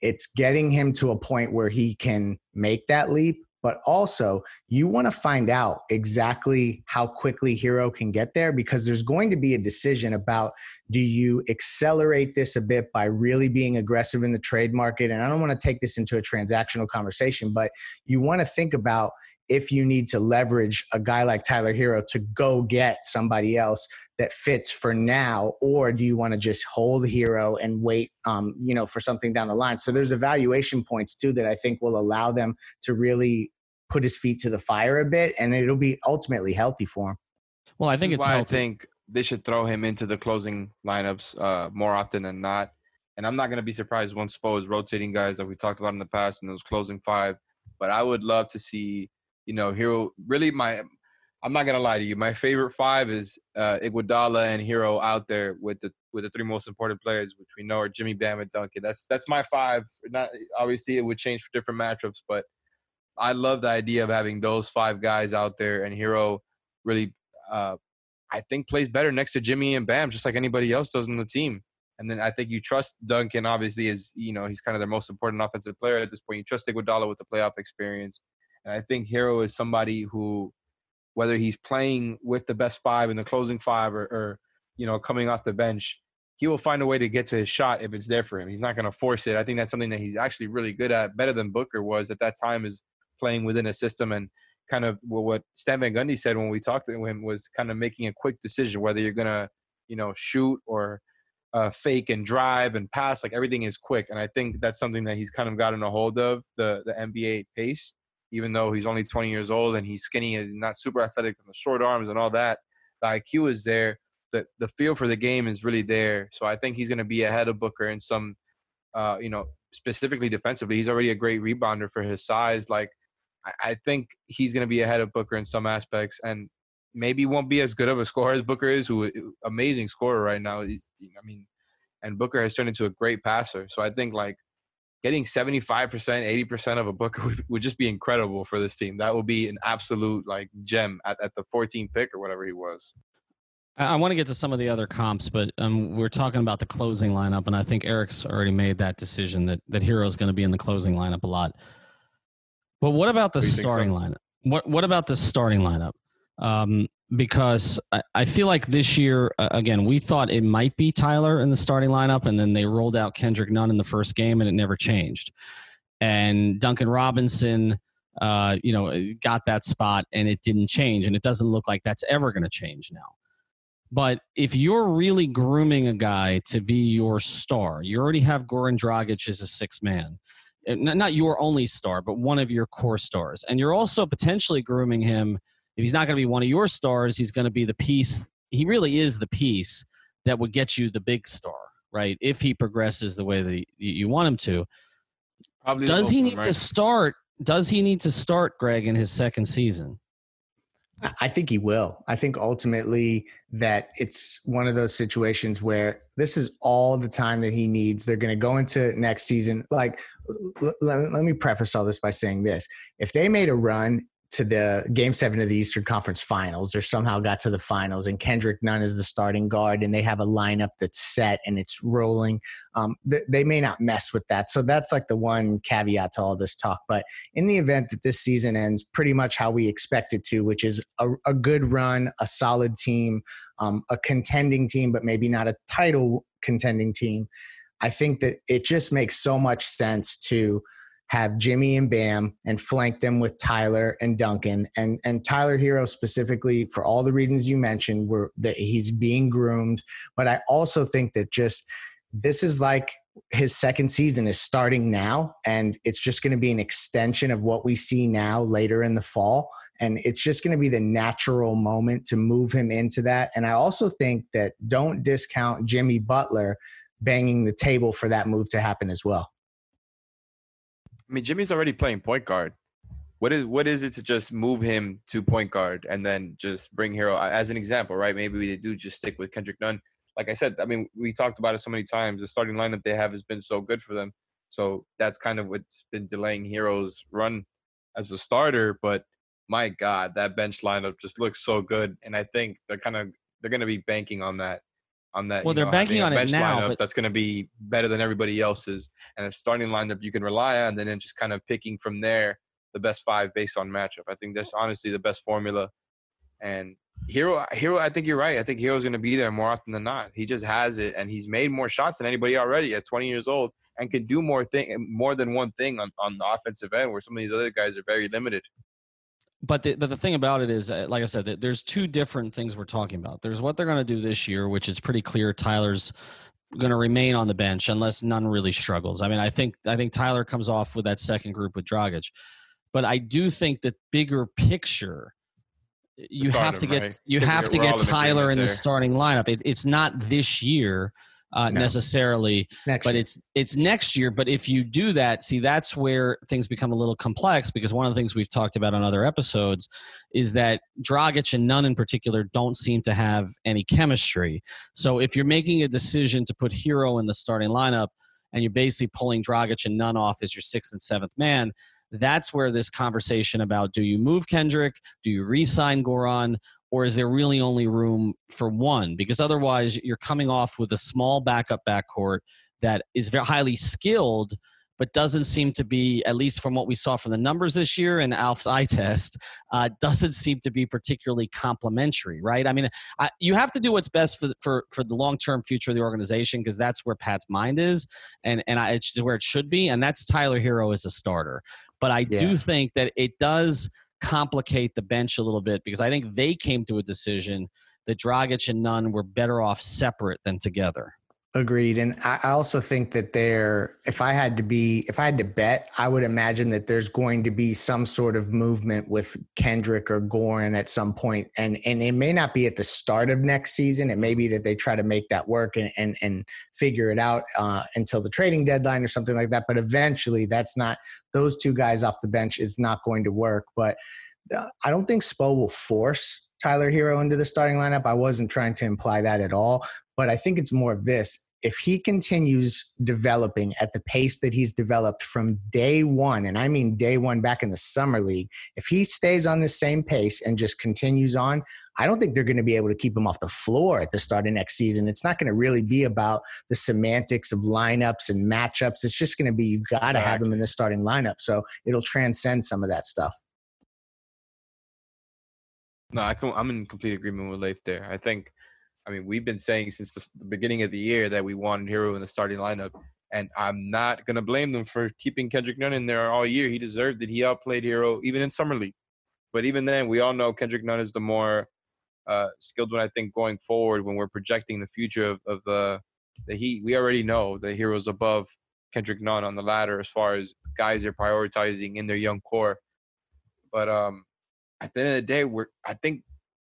it's getting him to a point where he can make that leap but also you want to find out exactly how quickly Herro can get there because there's going to be a decision about do you accelerate this a bit by really being aggressive in the trade market and i don't want to take this into a transactional conversation but you want to think about if you need to leverage a guy like Tyler Herro to go get somebody else that fits for now, or do you want to just hold Herro and wait, um, you know, for something down the line? So there's evaluation points too that I think will allow them to really put his feet to the fire a bit, and it'll be ultimately healthy for him. Well, I This think it's why I think they should throw him into the closing lineups uh, more often than not. And I'm not going to be surprised once Spo is rotating guys like we talked about in the past in those closing five. But I would love to see, you know, Herro. Really, my I'm not gonna lie to you. My favorite five is uh, Iguodala and Herro out there with the with the three most important players, which we know are Jimmy Bam and Duncan. That's that's my five. Not obviously it would change for different matchups, but I love the idea of having those five guys out there and Herro really uh, I think plays better next to Jimmy and Bam, just like anybody else does in the team. And then I think you trust Duncan. Obviously, is you know he's kind of their most important offensive player at this point. You trust Iguodala with the playoff experience, and I think Herro is somebody who, whether he's playing with the best five in the closing five or, or you know coming off the bench, he will find a way to get to his shot if it's there for him. He's not going to force it. I think that's something that he's actually really good at, better than Booker was at that time. Is playing within a system and kind of well, what Stan Van Gundy said when we talked to him was kind of making a quick decision whether you're gonna, you know, shoot or uh, fake and drive and pass. Like everything is quick, and I think that's something that he's kind of gotten a hold of the the NBA pace. Even though he's only 20 years old and he's skinny and not super athletic and the short arms and all that, the IQ is there. The the feel for the game is really there. So I think he's going to be ahead of Booker in some, uh, you know, specifically defensively. He's already a great rebounder for his size. Like I, think he's going to be ahead of Booker in some aspects, and maybe won't be as good of a scorer as Booker is, who amazing scorer right now. He's, I mean, and Booker has turned into a great passer. So I think like getting 75%, 80% of a Booker would, would just be incredible for this team. That would be an absolute like gem at, at the 14th pick or whatever he was. I I want to get to some of the other comps, but um, we're talking about the closing lineup, and I think Erik's already made that decision that that Herro's going to be in the closing lineup a lot. But what about the you so? starting lineup? What What about the starting lineup? Um, because I, I feel like this year, uh, again, we thought it might be Tyler in the starting lineup, and then they rolled out Kendrick Nunn in the first game, and it never changed. And Duncan Robinson uh, you know, got that spot and it didn't change. And it doesn't look like that's ever going to change now. But if you're really grooming a guy to be your star, you already have Goran Dragic as a six man. Not your only star, but one of your core stars. And you're also potentially grooming him. If he's not going to be one of your stars, he's going to be the piece. He really is the piece that would get you the big star, right? If he progresses the way that you want him to. Probably does he need right? to start? Does he need to start Greg in his second season? I think he will. I think ultimately that it's one of those situations where this is all the time that he needs. They're going to go into next season. Like, let, let me preface all this by saying this: if they made a run to the game seven of the Eastern Conference Finals or somehow got to the finals, and Kendrick Nunn is the starting guard, and they have a lineup that's set and it's rolling. Um, th- they may not mess with that. So that's like the one caveat to all this talk. But in the event that this season ends pretty much how we expect it to, which is a, a good run, a solid team, um, a contending team, but maybe not a title contending team, I think that it just makes so much sense to have Jimmy and Bam and flank them with Tyler and Duncan. And and Tyler Herro specifically for all the reasons you mentioned were that he's being groomed. But I also think that just this is like his second season is starting now and it's just going to be an extension of what we see now later in the fall. And it's just going to be the natural moment to move him into that. And I also think that don't discount Jimmy Butler banging the table for that move to happen as well I mean, Jimmy's already playing point guard. What is what is it to just move him to point guard and then just bring Herro uh, as an example, right? Maybe we do just stick with Kendrick Nunn. Like I said, I mean, we talked about it so many times. The starting lineup they have has been so good for them. So that's kind of what's been delaying Herro's run as a starter. But my God, that bench lineup just looks so good. And I think they're kind of they're going to be banking on that on that. Well, they're know, banking on it now, but that's going to be better than everybody else's, and a starting lineup you can rely on, and then just kind of picking from there the best five based on matchup. I think that's honestly the best formula. And Hero, Herro, I think you're right. I think Herro's going to be there more often than not. He just has it, and he's made more shots than anybody already at 20 years old, and can do more thing, more than one thing on, on the offensive end, where some of these other guys are very limited but the, but the thing about it is, uh, like I said, there's two different things we're talking about. There's what they're going to do this year, which is pretty clear. Tyler's going to remain on the bench unless Nunn really struggles. I mean, I think I think Tyler comes off with that second group with Dragic, but I do think that bigger picture, you have to get right? you have to get Tyler in the starting lineup. It, it's not this year uh, no. necessarily, it's but year. it's it's next year. But if you do that, see, that's where things become a little complex because one of the things we've talked about on other episodes is that Dragic and Nunn in particular don't seem to have any chemistry. So if you're making a decision to put Herro in the starting lineup and you're basically pulling Dragic and Nunn off as your sixth and seventh man, that's where this conversation about do you move Kendrick, do you re-sign Goran, or is there really only room for one? Because otherwise, you're coming off with a small backup backcourt that is very highly skilled, but doesn't seem to be, at least from what we saw from the numbers this year and Alf's eye test, uh, doesn't seem to be particularly complementary, right? I mean, I, you have to do what's best for for for the long term future of the organization because that's where Pat's mind is, and and I, it's where it should be, and that's Tyler Herro as a starter. But I yeah. do think that it does complicate the bench a little bit because I think they came to a decision that Dragic and Nunn were better off separate than together. Agreed. And I also think that there, if I had to be, if I had to bet, I would imagine that there's going to be some sort of movement with Kendrick or Goran at some point. And and it may not be at the start of next season. It may be that they try to make that work and and, and figure it out uh, until the trading deadline or something like that. But eventually that's not those two guys off the bench is not going to work. But uh, I don't think Spo will force Tyler Herro into the starting lineup. I wasn't trying to imply that at all, but I think it's more of this if he continues developing at the pace that he's developed from day one, and I mean day one back in the summer league, if he stays on the same pace and just continues on, I don't think they're going to be able to keep him off the floor at the start of next season. It's not going to really be about the semantics of lineups and matchups. It's just going to be you've got to have him in the starting lineup. So it'll transcend some of that stuff. No, I am in complete agreement with Leif there. I think I mean, we've been saying since the beginning of the year that we wanted Herro in the starting lineup, And I'm not gonna blame them for keeping Kendrick Nunn in there all year. He deserved it. He outplayed Herro even in summer league. But even then, we all know Kendrick Nunn is the more uh, skilled one. I think going forward when we're projecting the future of, of the the Heat, we already know the Herro's above Kendrick Nunn on the ladder as far as guys they're prioritizing in their young core. But um, at the end of the day, we're I think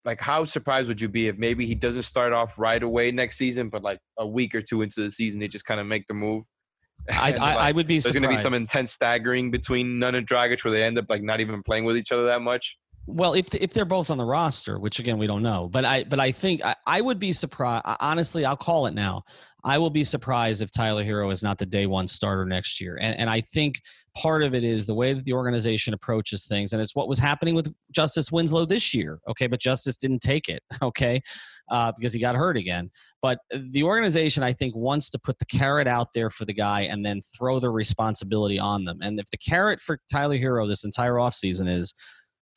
like how surprised would you be if maybe he doesn't start off right away next season, but like a week or two into the season they just kind of make the move. I, I, like, I, would be. There's going to be some intense staggering between Nunn and Dragic where they end up like not even playing with each other that much. Well, if if they're both on the roster, which again we don't know, but I but I think I, I would be surprised. Honestly, I'll call it now. I will be surprised if Tyler Herro is not the day one starter next year. And and I think part of it is the way that the organization approaches things, and it's what was happening with Justice Winslow this year. Okay, but Justice didn't take it. Okay, uh, because he got hurt again. But the organization, I think, wants to put the carrot out there for the guy and then throw the responsibility on them. And if the carrot for Tyler Herro this entire offseason is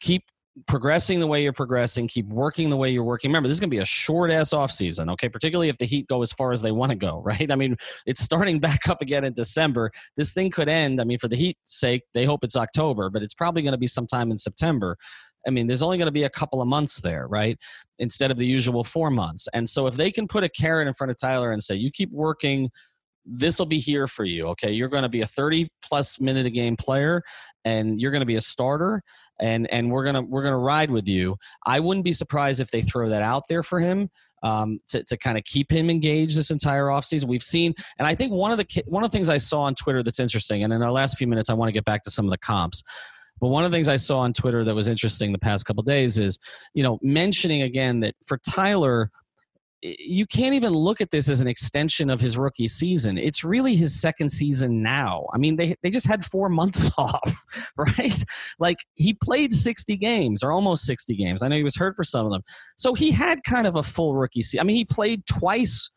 keep progressing the way you're progressing, keep working the way you're working. Remember, this is going to be a short ass off season, okay? Particularly if the Heat go as far as they want to go, right? I mean, it's starting back up again in December. This thing could end. I mean, for the Heat's sake, they hope it's October, but it's probably going to be sometime in September. I mean, there's only going to be a couple of months there, right? Instead of the usual four months. And so if they can put a carrot in front of Tyler and say, you keep working this will be here for you okay you're going to be a 30 plus minute a game player and you're going to be a starter and and we're gonna we're gonna ride with you. I wouldn't be surprised if they throw that out there for him um, to to kind of keep him engaged this entire offseason. We've seen, and I think one of the one of the things I saw on Twitter that's interesting, and in our last few minutes, I want to get back to some of the comps. But one of the things I saw on Twitter that was interesting the past couple days is, you know, mentioning again that for Tyler, you can't even look at this as an extension of his rookie season. It's really his second season now. I mean, they they just had four months off, right? Like he played 60 games or almost 60 games. I know he was hurt for some of them. So he had kind of a full rookie season. I mean, he played twice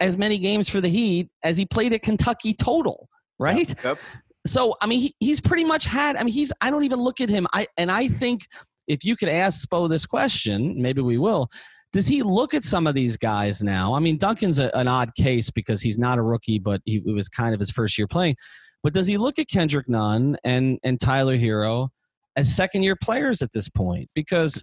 as many games for the Heat as he played at Kentucky total, right? Yep. yep. So, I mean, he, he's pretty much had, I mean, he's, I don't even look at him. I, and I think if you could ask Spo this question, maybe we will does he look at some of these guys now? I mean, Duncan's a, an odd case because he's not a rookie, but he it was kind of his first year playing. But does he look at Kendrick Nunn and and Tyler Herro as second year players at this point? Because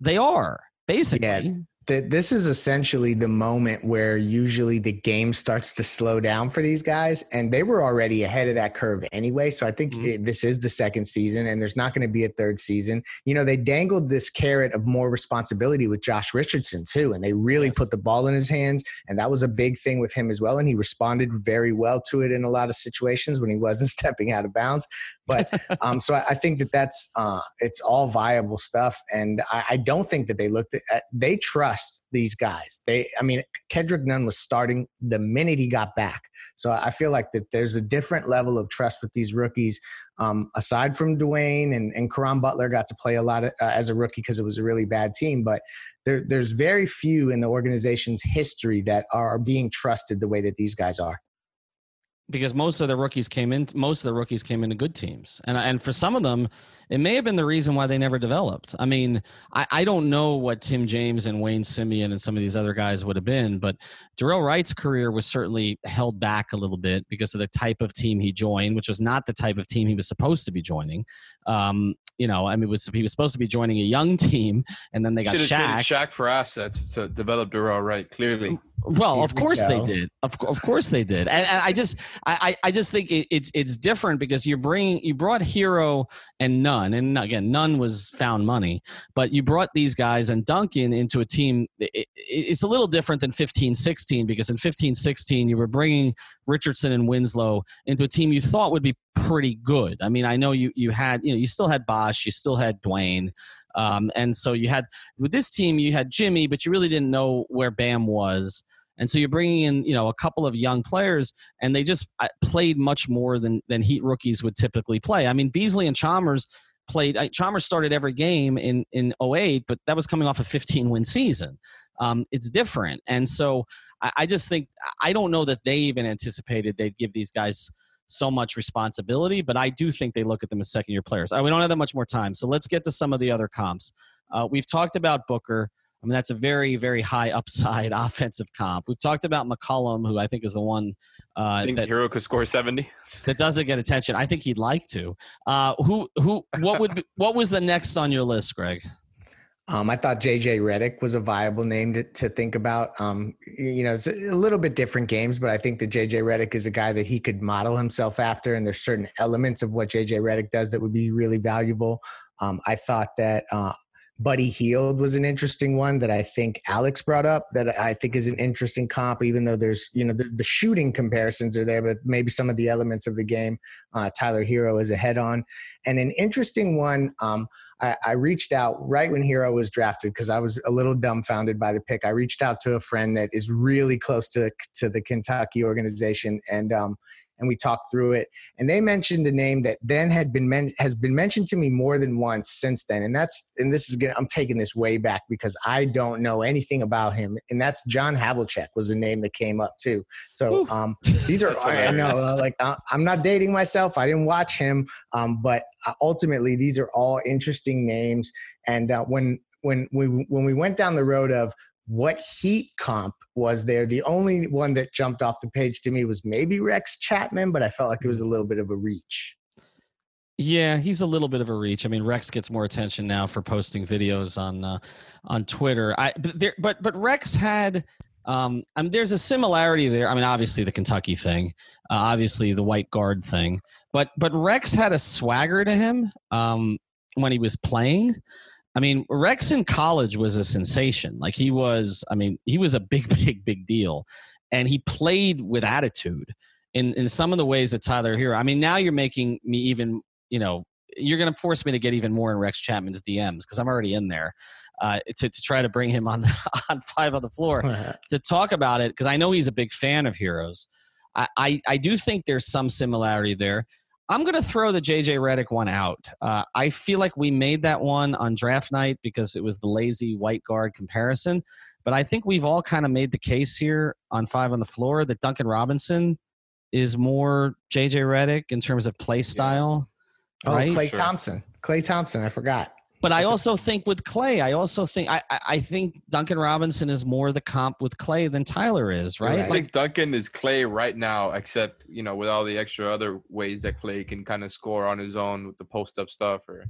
they are basically. Yeah that this is essentially the moment where usually the game starts to slow down for these guys and they were already ahead of that curve anyway so i think mm-hmm. it, this is the second season and there's not going to be a third season you know they dangled this carrot of more responsibility with josh richardson too and they really yes. put the ball in his hands and that was a big thing with him as well and he responded very well to it in a lot of situations when he wasn't stepping out of bounds but um, so I, I, think that that's uh, it's all viable stuff and I, I don't think that they looked at they trust trust these guys. They, I mean, Kendrick Nunn was starting the minute he got back. So I feel like that there's a different level of trust with these rookies. Um, aside from Dwyane and, and Caron Butler got to play a lot of, uh, as a rookie because it was a really bad team, but there, there's very few in the organization's history that are being trusted the way that these guys are because most of the rookies came in most of the rookies came into good teams and and for some of them it may have been the reason why they never developed i mean i, I don't know what tim james and Wayne Simien and some of these other guys would have been but dorell wright's career was certainly held back a little bit because of the type of team he joined which was not the type of team he was supposed to be joining um, you know, I mean, was he was supposed to be joining a young team, and then they got Shaq. Shaq for assets to develop Dorell Wright. Clearly, well, of course they did. Of, of course they did. And, and I just, I, I just think it, it's it's different because you're bringing, you brought Herro and Nunn, and again, Nunn was found money, but you brought these guys and Duncan into a team. It, it's a little different than 15, 16 because in 15, 16 you were bringing Richardson and Winslow into a team you thought would be pretty good. I mean, I know you you had, you know, you still had Bosh, you still had Dwyane. Um, and so you had with this team, you had Jimmy, but you really didn't know where Bam was. And so you're bringing in, you know, a couple of young players, and they just uh, played much more than than Heat rookies would typically play. I mean, Beasley and Chalmers played. Chalmers started every game in in 08, but that was coming off a 15 win season. Um, it's different, and so I, I just think I don't know that they even anticipated they'd give these guys so much responsibility, but I do think they look at them as second year players. We don't have that much more time, so let's get to some of the other comps. Uh, we've talked about Booker. I mean, that's a very, very high upside offensive comp. We've talked about McCollum, who I think is the one uh, think that Herro could score 70. that doesn't get attention. I think he'd like to. Uh, who, who, what would, be, what was the next on your list, Greg? Um, I thought JJ Redick was a viable name to, to think about. Um, you know, it's a little bit different games, but I think that JJ Redick is a guy that he could model himself after, and there's certain elements of what JJ Redick does that would be really valuable. Um, I thought that uh, Buddy Hield was an interesting one that I think Alex brought up that I think is an interesting comp, even though there's, you know, the, the shooting comparisons are there, but maybe some of the elements of the game uh, Tyler Herro is ahead on. And an interesting one, um, I, I, reached out right when Herro was drafted because I was a little dumbfounded by the pick. I reached out to a friend that is really close to, to the Kentucky organization and um, and we talked through it. And they mentioned a name that then had been men- has been mentioned to me more than once since then. And that's and this is good. I'm taking this way back because I don't know anything about him. And that's John Havlicek was a name that came up too. So um, these are I know uh, like uh, I'm not dating myself. I didn't watch him, um, but uh, ultimately these are all interesting names. And uh, when when we when we went down the road of what heat comp was there. The only one that jumped off the page to me was maybe Rex Chapman, but I felt like it was a little bit of a reach. Yeah, he's a little bit of a reach. I mean, Rex gets more attention now for posting videos on uh, on Twitter. I but there, but but Rex had um, I mean, there's a similarity there. I mean, obviously the Kentucky thing, uh, obviously the white guard thing, but but Rex had a swagger to him um, when he was playing. I mean, Rex in college was a sensation. Like he was, I mean, he was a big, big, big deal. And he played with attitude in, in some of the ways that Tyler Herro. I mean, now you're making me even, you know, you're going to force me to get even more in Rex Chapman's DMs because I'm already in there uh, to, to try to bring him on on five on the floor to talk about it because I know he's a big fan of Herro's. I, I, I do think there's some similarity there. I'm going to throw the JJ Redick one out. Uh, I feel like we made that one on draft night because it was the lazy white guard comparison. But I think we've all kind of made the case here on five on the floor that Duncan Robinson is more JJ Redick in terms of play style. Yeah. Oh, right? Klay sure. Thompson. Klay Thompson. I forgot. But I also think with Klay, I also think I, I think Duncan Robinson is more the comp with Klay than Tyler is, right? I think Duncan is Klay right now, except you know with all the extra other ways that Klay can kind of score on his own with the post up stuff or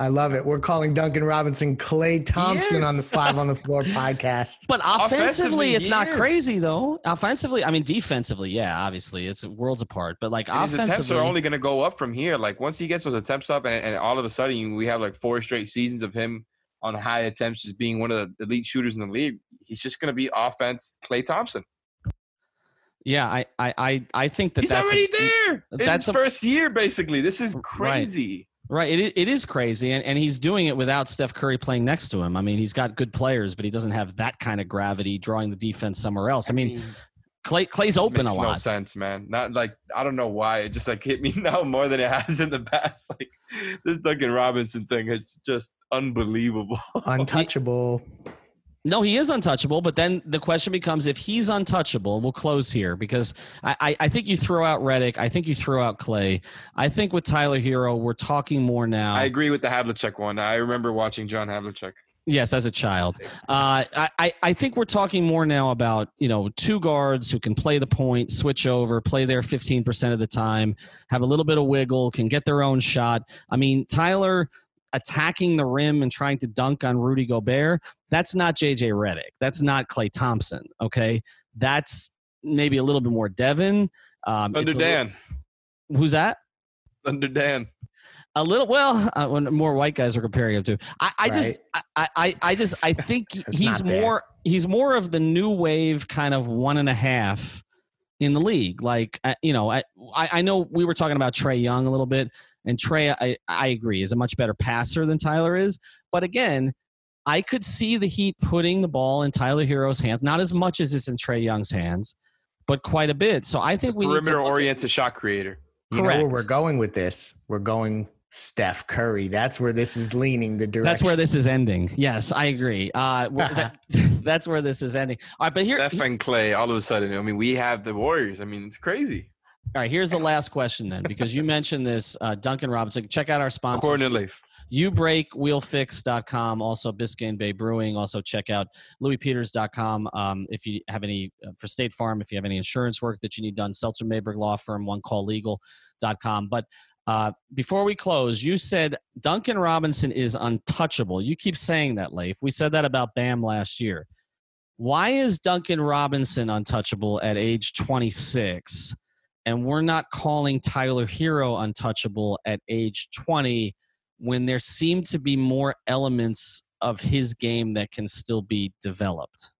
I love it. We're calling Duncan Robinson Klay Thompson on the Five on the Floor podcast. But offensively, offensively it's not crazy though. Offensively, I mean, defensively, yeah, obviously it's worlds apart. But like and offensively, his attempts are only going to go up from here. Like once he gets those attempts up, and, and all of a sudden we have like four straight seasons of him on high attempts, just being one of the elite shooters in the league. He's just going to be offense Klay Thompson. Yeah, I, I, I think that he's that's already a, there. That's his a, first year, basically. This is crazy. Right. Right. It, it is crazy. And, and he's doing it without Steph Curry playing next to him. I mean, he's got good players, but he doesn't have that kind of gravity drawing the defense somewhere else. I mean, Klay, Klay's open a lot. No sense, man. Not like I don't know why it just like hit me now more than it has in the past. Like this Duncan Robinson thing is just unbelievable. Untouchable. No, he is untouchable. But then the question becomes if he's untouchable, we'll close here because I, I, I, think you throw out Redick. I think you throw out Klay. I think with Tyler Herro, we're talking more now. I agree with the Havlicek one. I remember watching John Havlicek. Yes, as a child. Uh, I, I think we're talking more now about, you know, two guards who can play the point, switch over, play there 15% of the time, have a little bit of wiggle, can get their own shot. I mean, Tyler – attacking the rim and trying to dunk on Rudy Gobert, that's not JJ Redick. That's not Klay Thompson. Okay. That's maybe a little bit more Devin. Um, Under Dan. Little, who's that? Under Dan. A little well, uh, when more white guys are comparing him to. I, I right. just, I, I, I just, I think he's more, he's more of the new wave kind of one and a half in the league. Like, uh, you know, I, I know we were talking about Trae Young a little bit. And Trae, I, I agree, is a much better passer than Tyler is. But again, I could see the Heat putting the ball in Tyler Herro's hands, not as much as it's in Trae Young's hands, but quite a bit. So I think the we perimeter oriented shot creator. You Correct. know where we're going with this? We're going Steph Curry. That's where this is leaning. The direction. That's where this is ending. Yes, I agree. Uh, that, that's where this is ending. All right, but here, Steph and Klay. All of a sudden, I mean, we have the Warriors. I mean, it's crazy. All right, here's the last question then, because you mentioned this uh, Duncan Robinson. Check out our sponsor. Corn and Leaf. ubreakwheelfix.com, also Biscayne Bay Brewing. Also check out louispeters.com um, if you have any uh, for State Farm. If you have any insurance work that you need done, Seltzer Mayberg Law Firm, one call legal.com. But uh, before we close, you said Duncan Robinson is untouchable. You keep saying that, Leif. We said that about Bam last year. Why is Duncan Robinson untouchable at age 26? And we're not calling Tyler Herro untouchable at age 20 when there seem to be more elements of his game that can still be developed?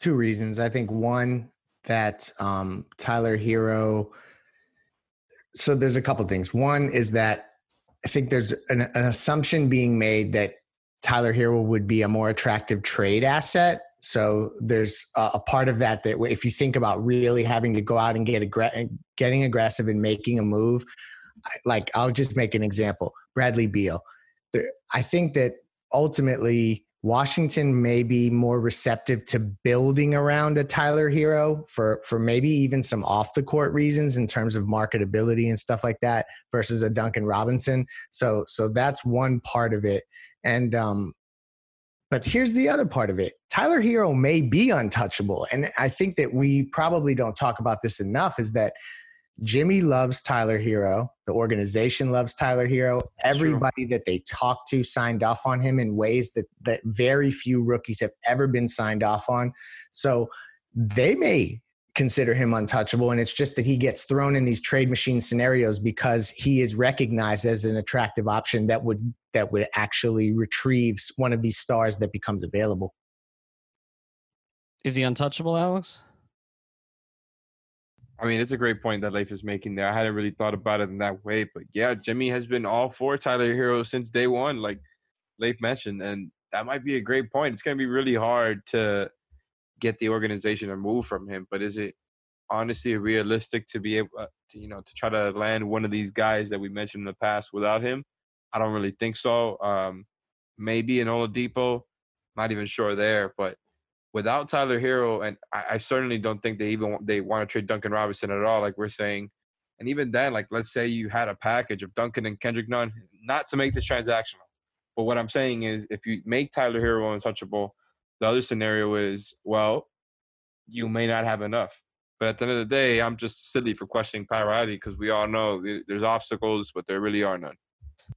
Two reasons. I think one, that um, Tyler Herro. – so there's a couple things. One is that I think there's an, an assumption being made that Tyler Herro would be a more attractive trade asset. So there's a, part of that that if you think about really having to go out and get aggr- getting aggressive and making a move, like I'll just make an example: Bradley Beal. I think that ultimately Washington may be more receptive to building around a Tyler Herro for for maybe even some off the court reasons in terms of marketability and stuff like that versus a Duncan Robinson. So so that's one part of it. And um but here's the other part of it. Tyler Herro may be untouchable. And I think that we probably don't talk about this enough is that Jimmy loves Tyler Herro. The organization loves Tyler Herro. Everybody that they talked to signed off on him in ways that that very few rookies have ever been signed off on. So they may consider him untouchable and it's just that he gets thrown in these trade machine scenarios because he is recognized as an attractive option that would that would actually retrieve one of these stars that becomes available. Is he untouchable, Alex? I mean, it's a great point that Leif is making there. I hadn't really thought about it in that way, but yeah, Jimmy has been all for Tyler Herro since day one, like Leif mentioned, and that might be a great point. It's going to be really hard to get the organization to move from him, but is it honestly realistic to be able uh, to, you know, to try to land one of these guys that we mentioned in the past without him? I don't really think so. Um, maybe an Oladipo, not even sure there, but without Tyler Herro, and I, I, certainly don't think they even they want to trade Duncan Robinson at all. Like we're saying, and even then, like let's say you had a package of Duncan and Kendrick Nunn, not to make this transactional, but what I'm saying is if you make Tyler Herro untouchable, the other scenario is well, you may not have enough. But at the end of the day, I'm just silly for questioning priority because we all know there's obstacles, but there really are none.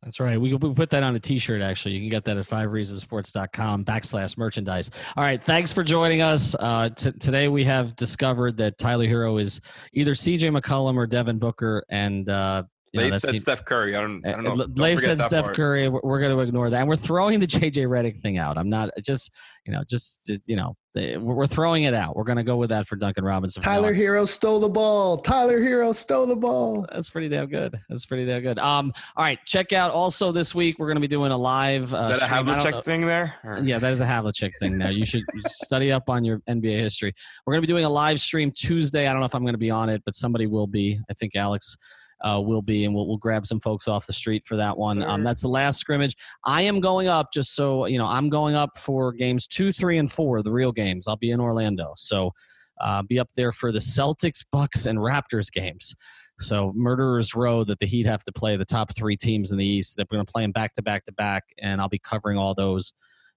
That's right. We can put that on a t-shirt, actually. You can get that at fivereasonsports.com backslash merchandise. All right. Thanks for joining us. Uh, t- today we have discovered that Tyler Herro is either CJ McCollum or Devin Booker. And uh, Leif said the, Steph Curry. I don't, I don't know. Leif said Steph part. Curry. We're, we're going to ignore that. And we're throwing the JJ Redick thing out. I'm not just, you know, just, you know, we're throwing it out. We're going to go with that for Duncan Robinson. Tyler Herro stole the ball. Tyler Herro stole the ball. That's pretty damn good. That's pretty damn good. Um, all right. Check out also this week, we're going to be doing a live. Uh, is that a Havlicek thing there? Or? Yeah, that is a Havlicek thing there. You should study up on your NBA history. We're going to be doing a live stream Tuesday. I don't know if I'm going to be on it, but somebody will be. I think Alex uh, will be, and we'll, we'll grab some folks off the street for that one. Um, that's the last scrimmage. I am going up, just so you know, I'm going up for games two, three, and four, the real games. I'll be in Orlando, so uh, be up there for the Celtics, Bucks, and Raptors games. So Murderers Row that the Heat have to play the top three teams in the East. That we're going to play them back to back to back, and I'll be covering all those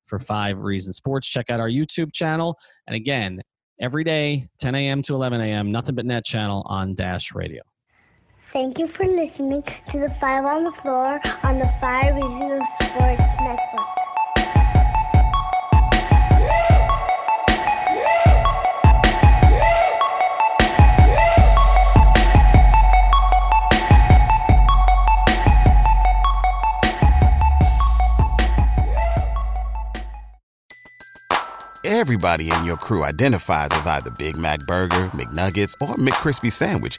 for Five Reasons Sports. Check out our YouTube channel, and again, every day, 10 a.m. to 11 a.m. Nothing but Net channel on Dash Radio. Thank you for listening to the Five on the Floor on the Five Reasons Sports Network. Everybody in your crew identifies as either Big Mac Burger, McNuggets, or McCrispy Sandwich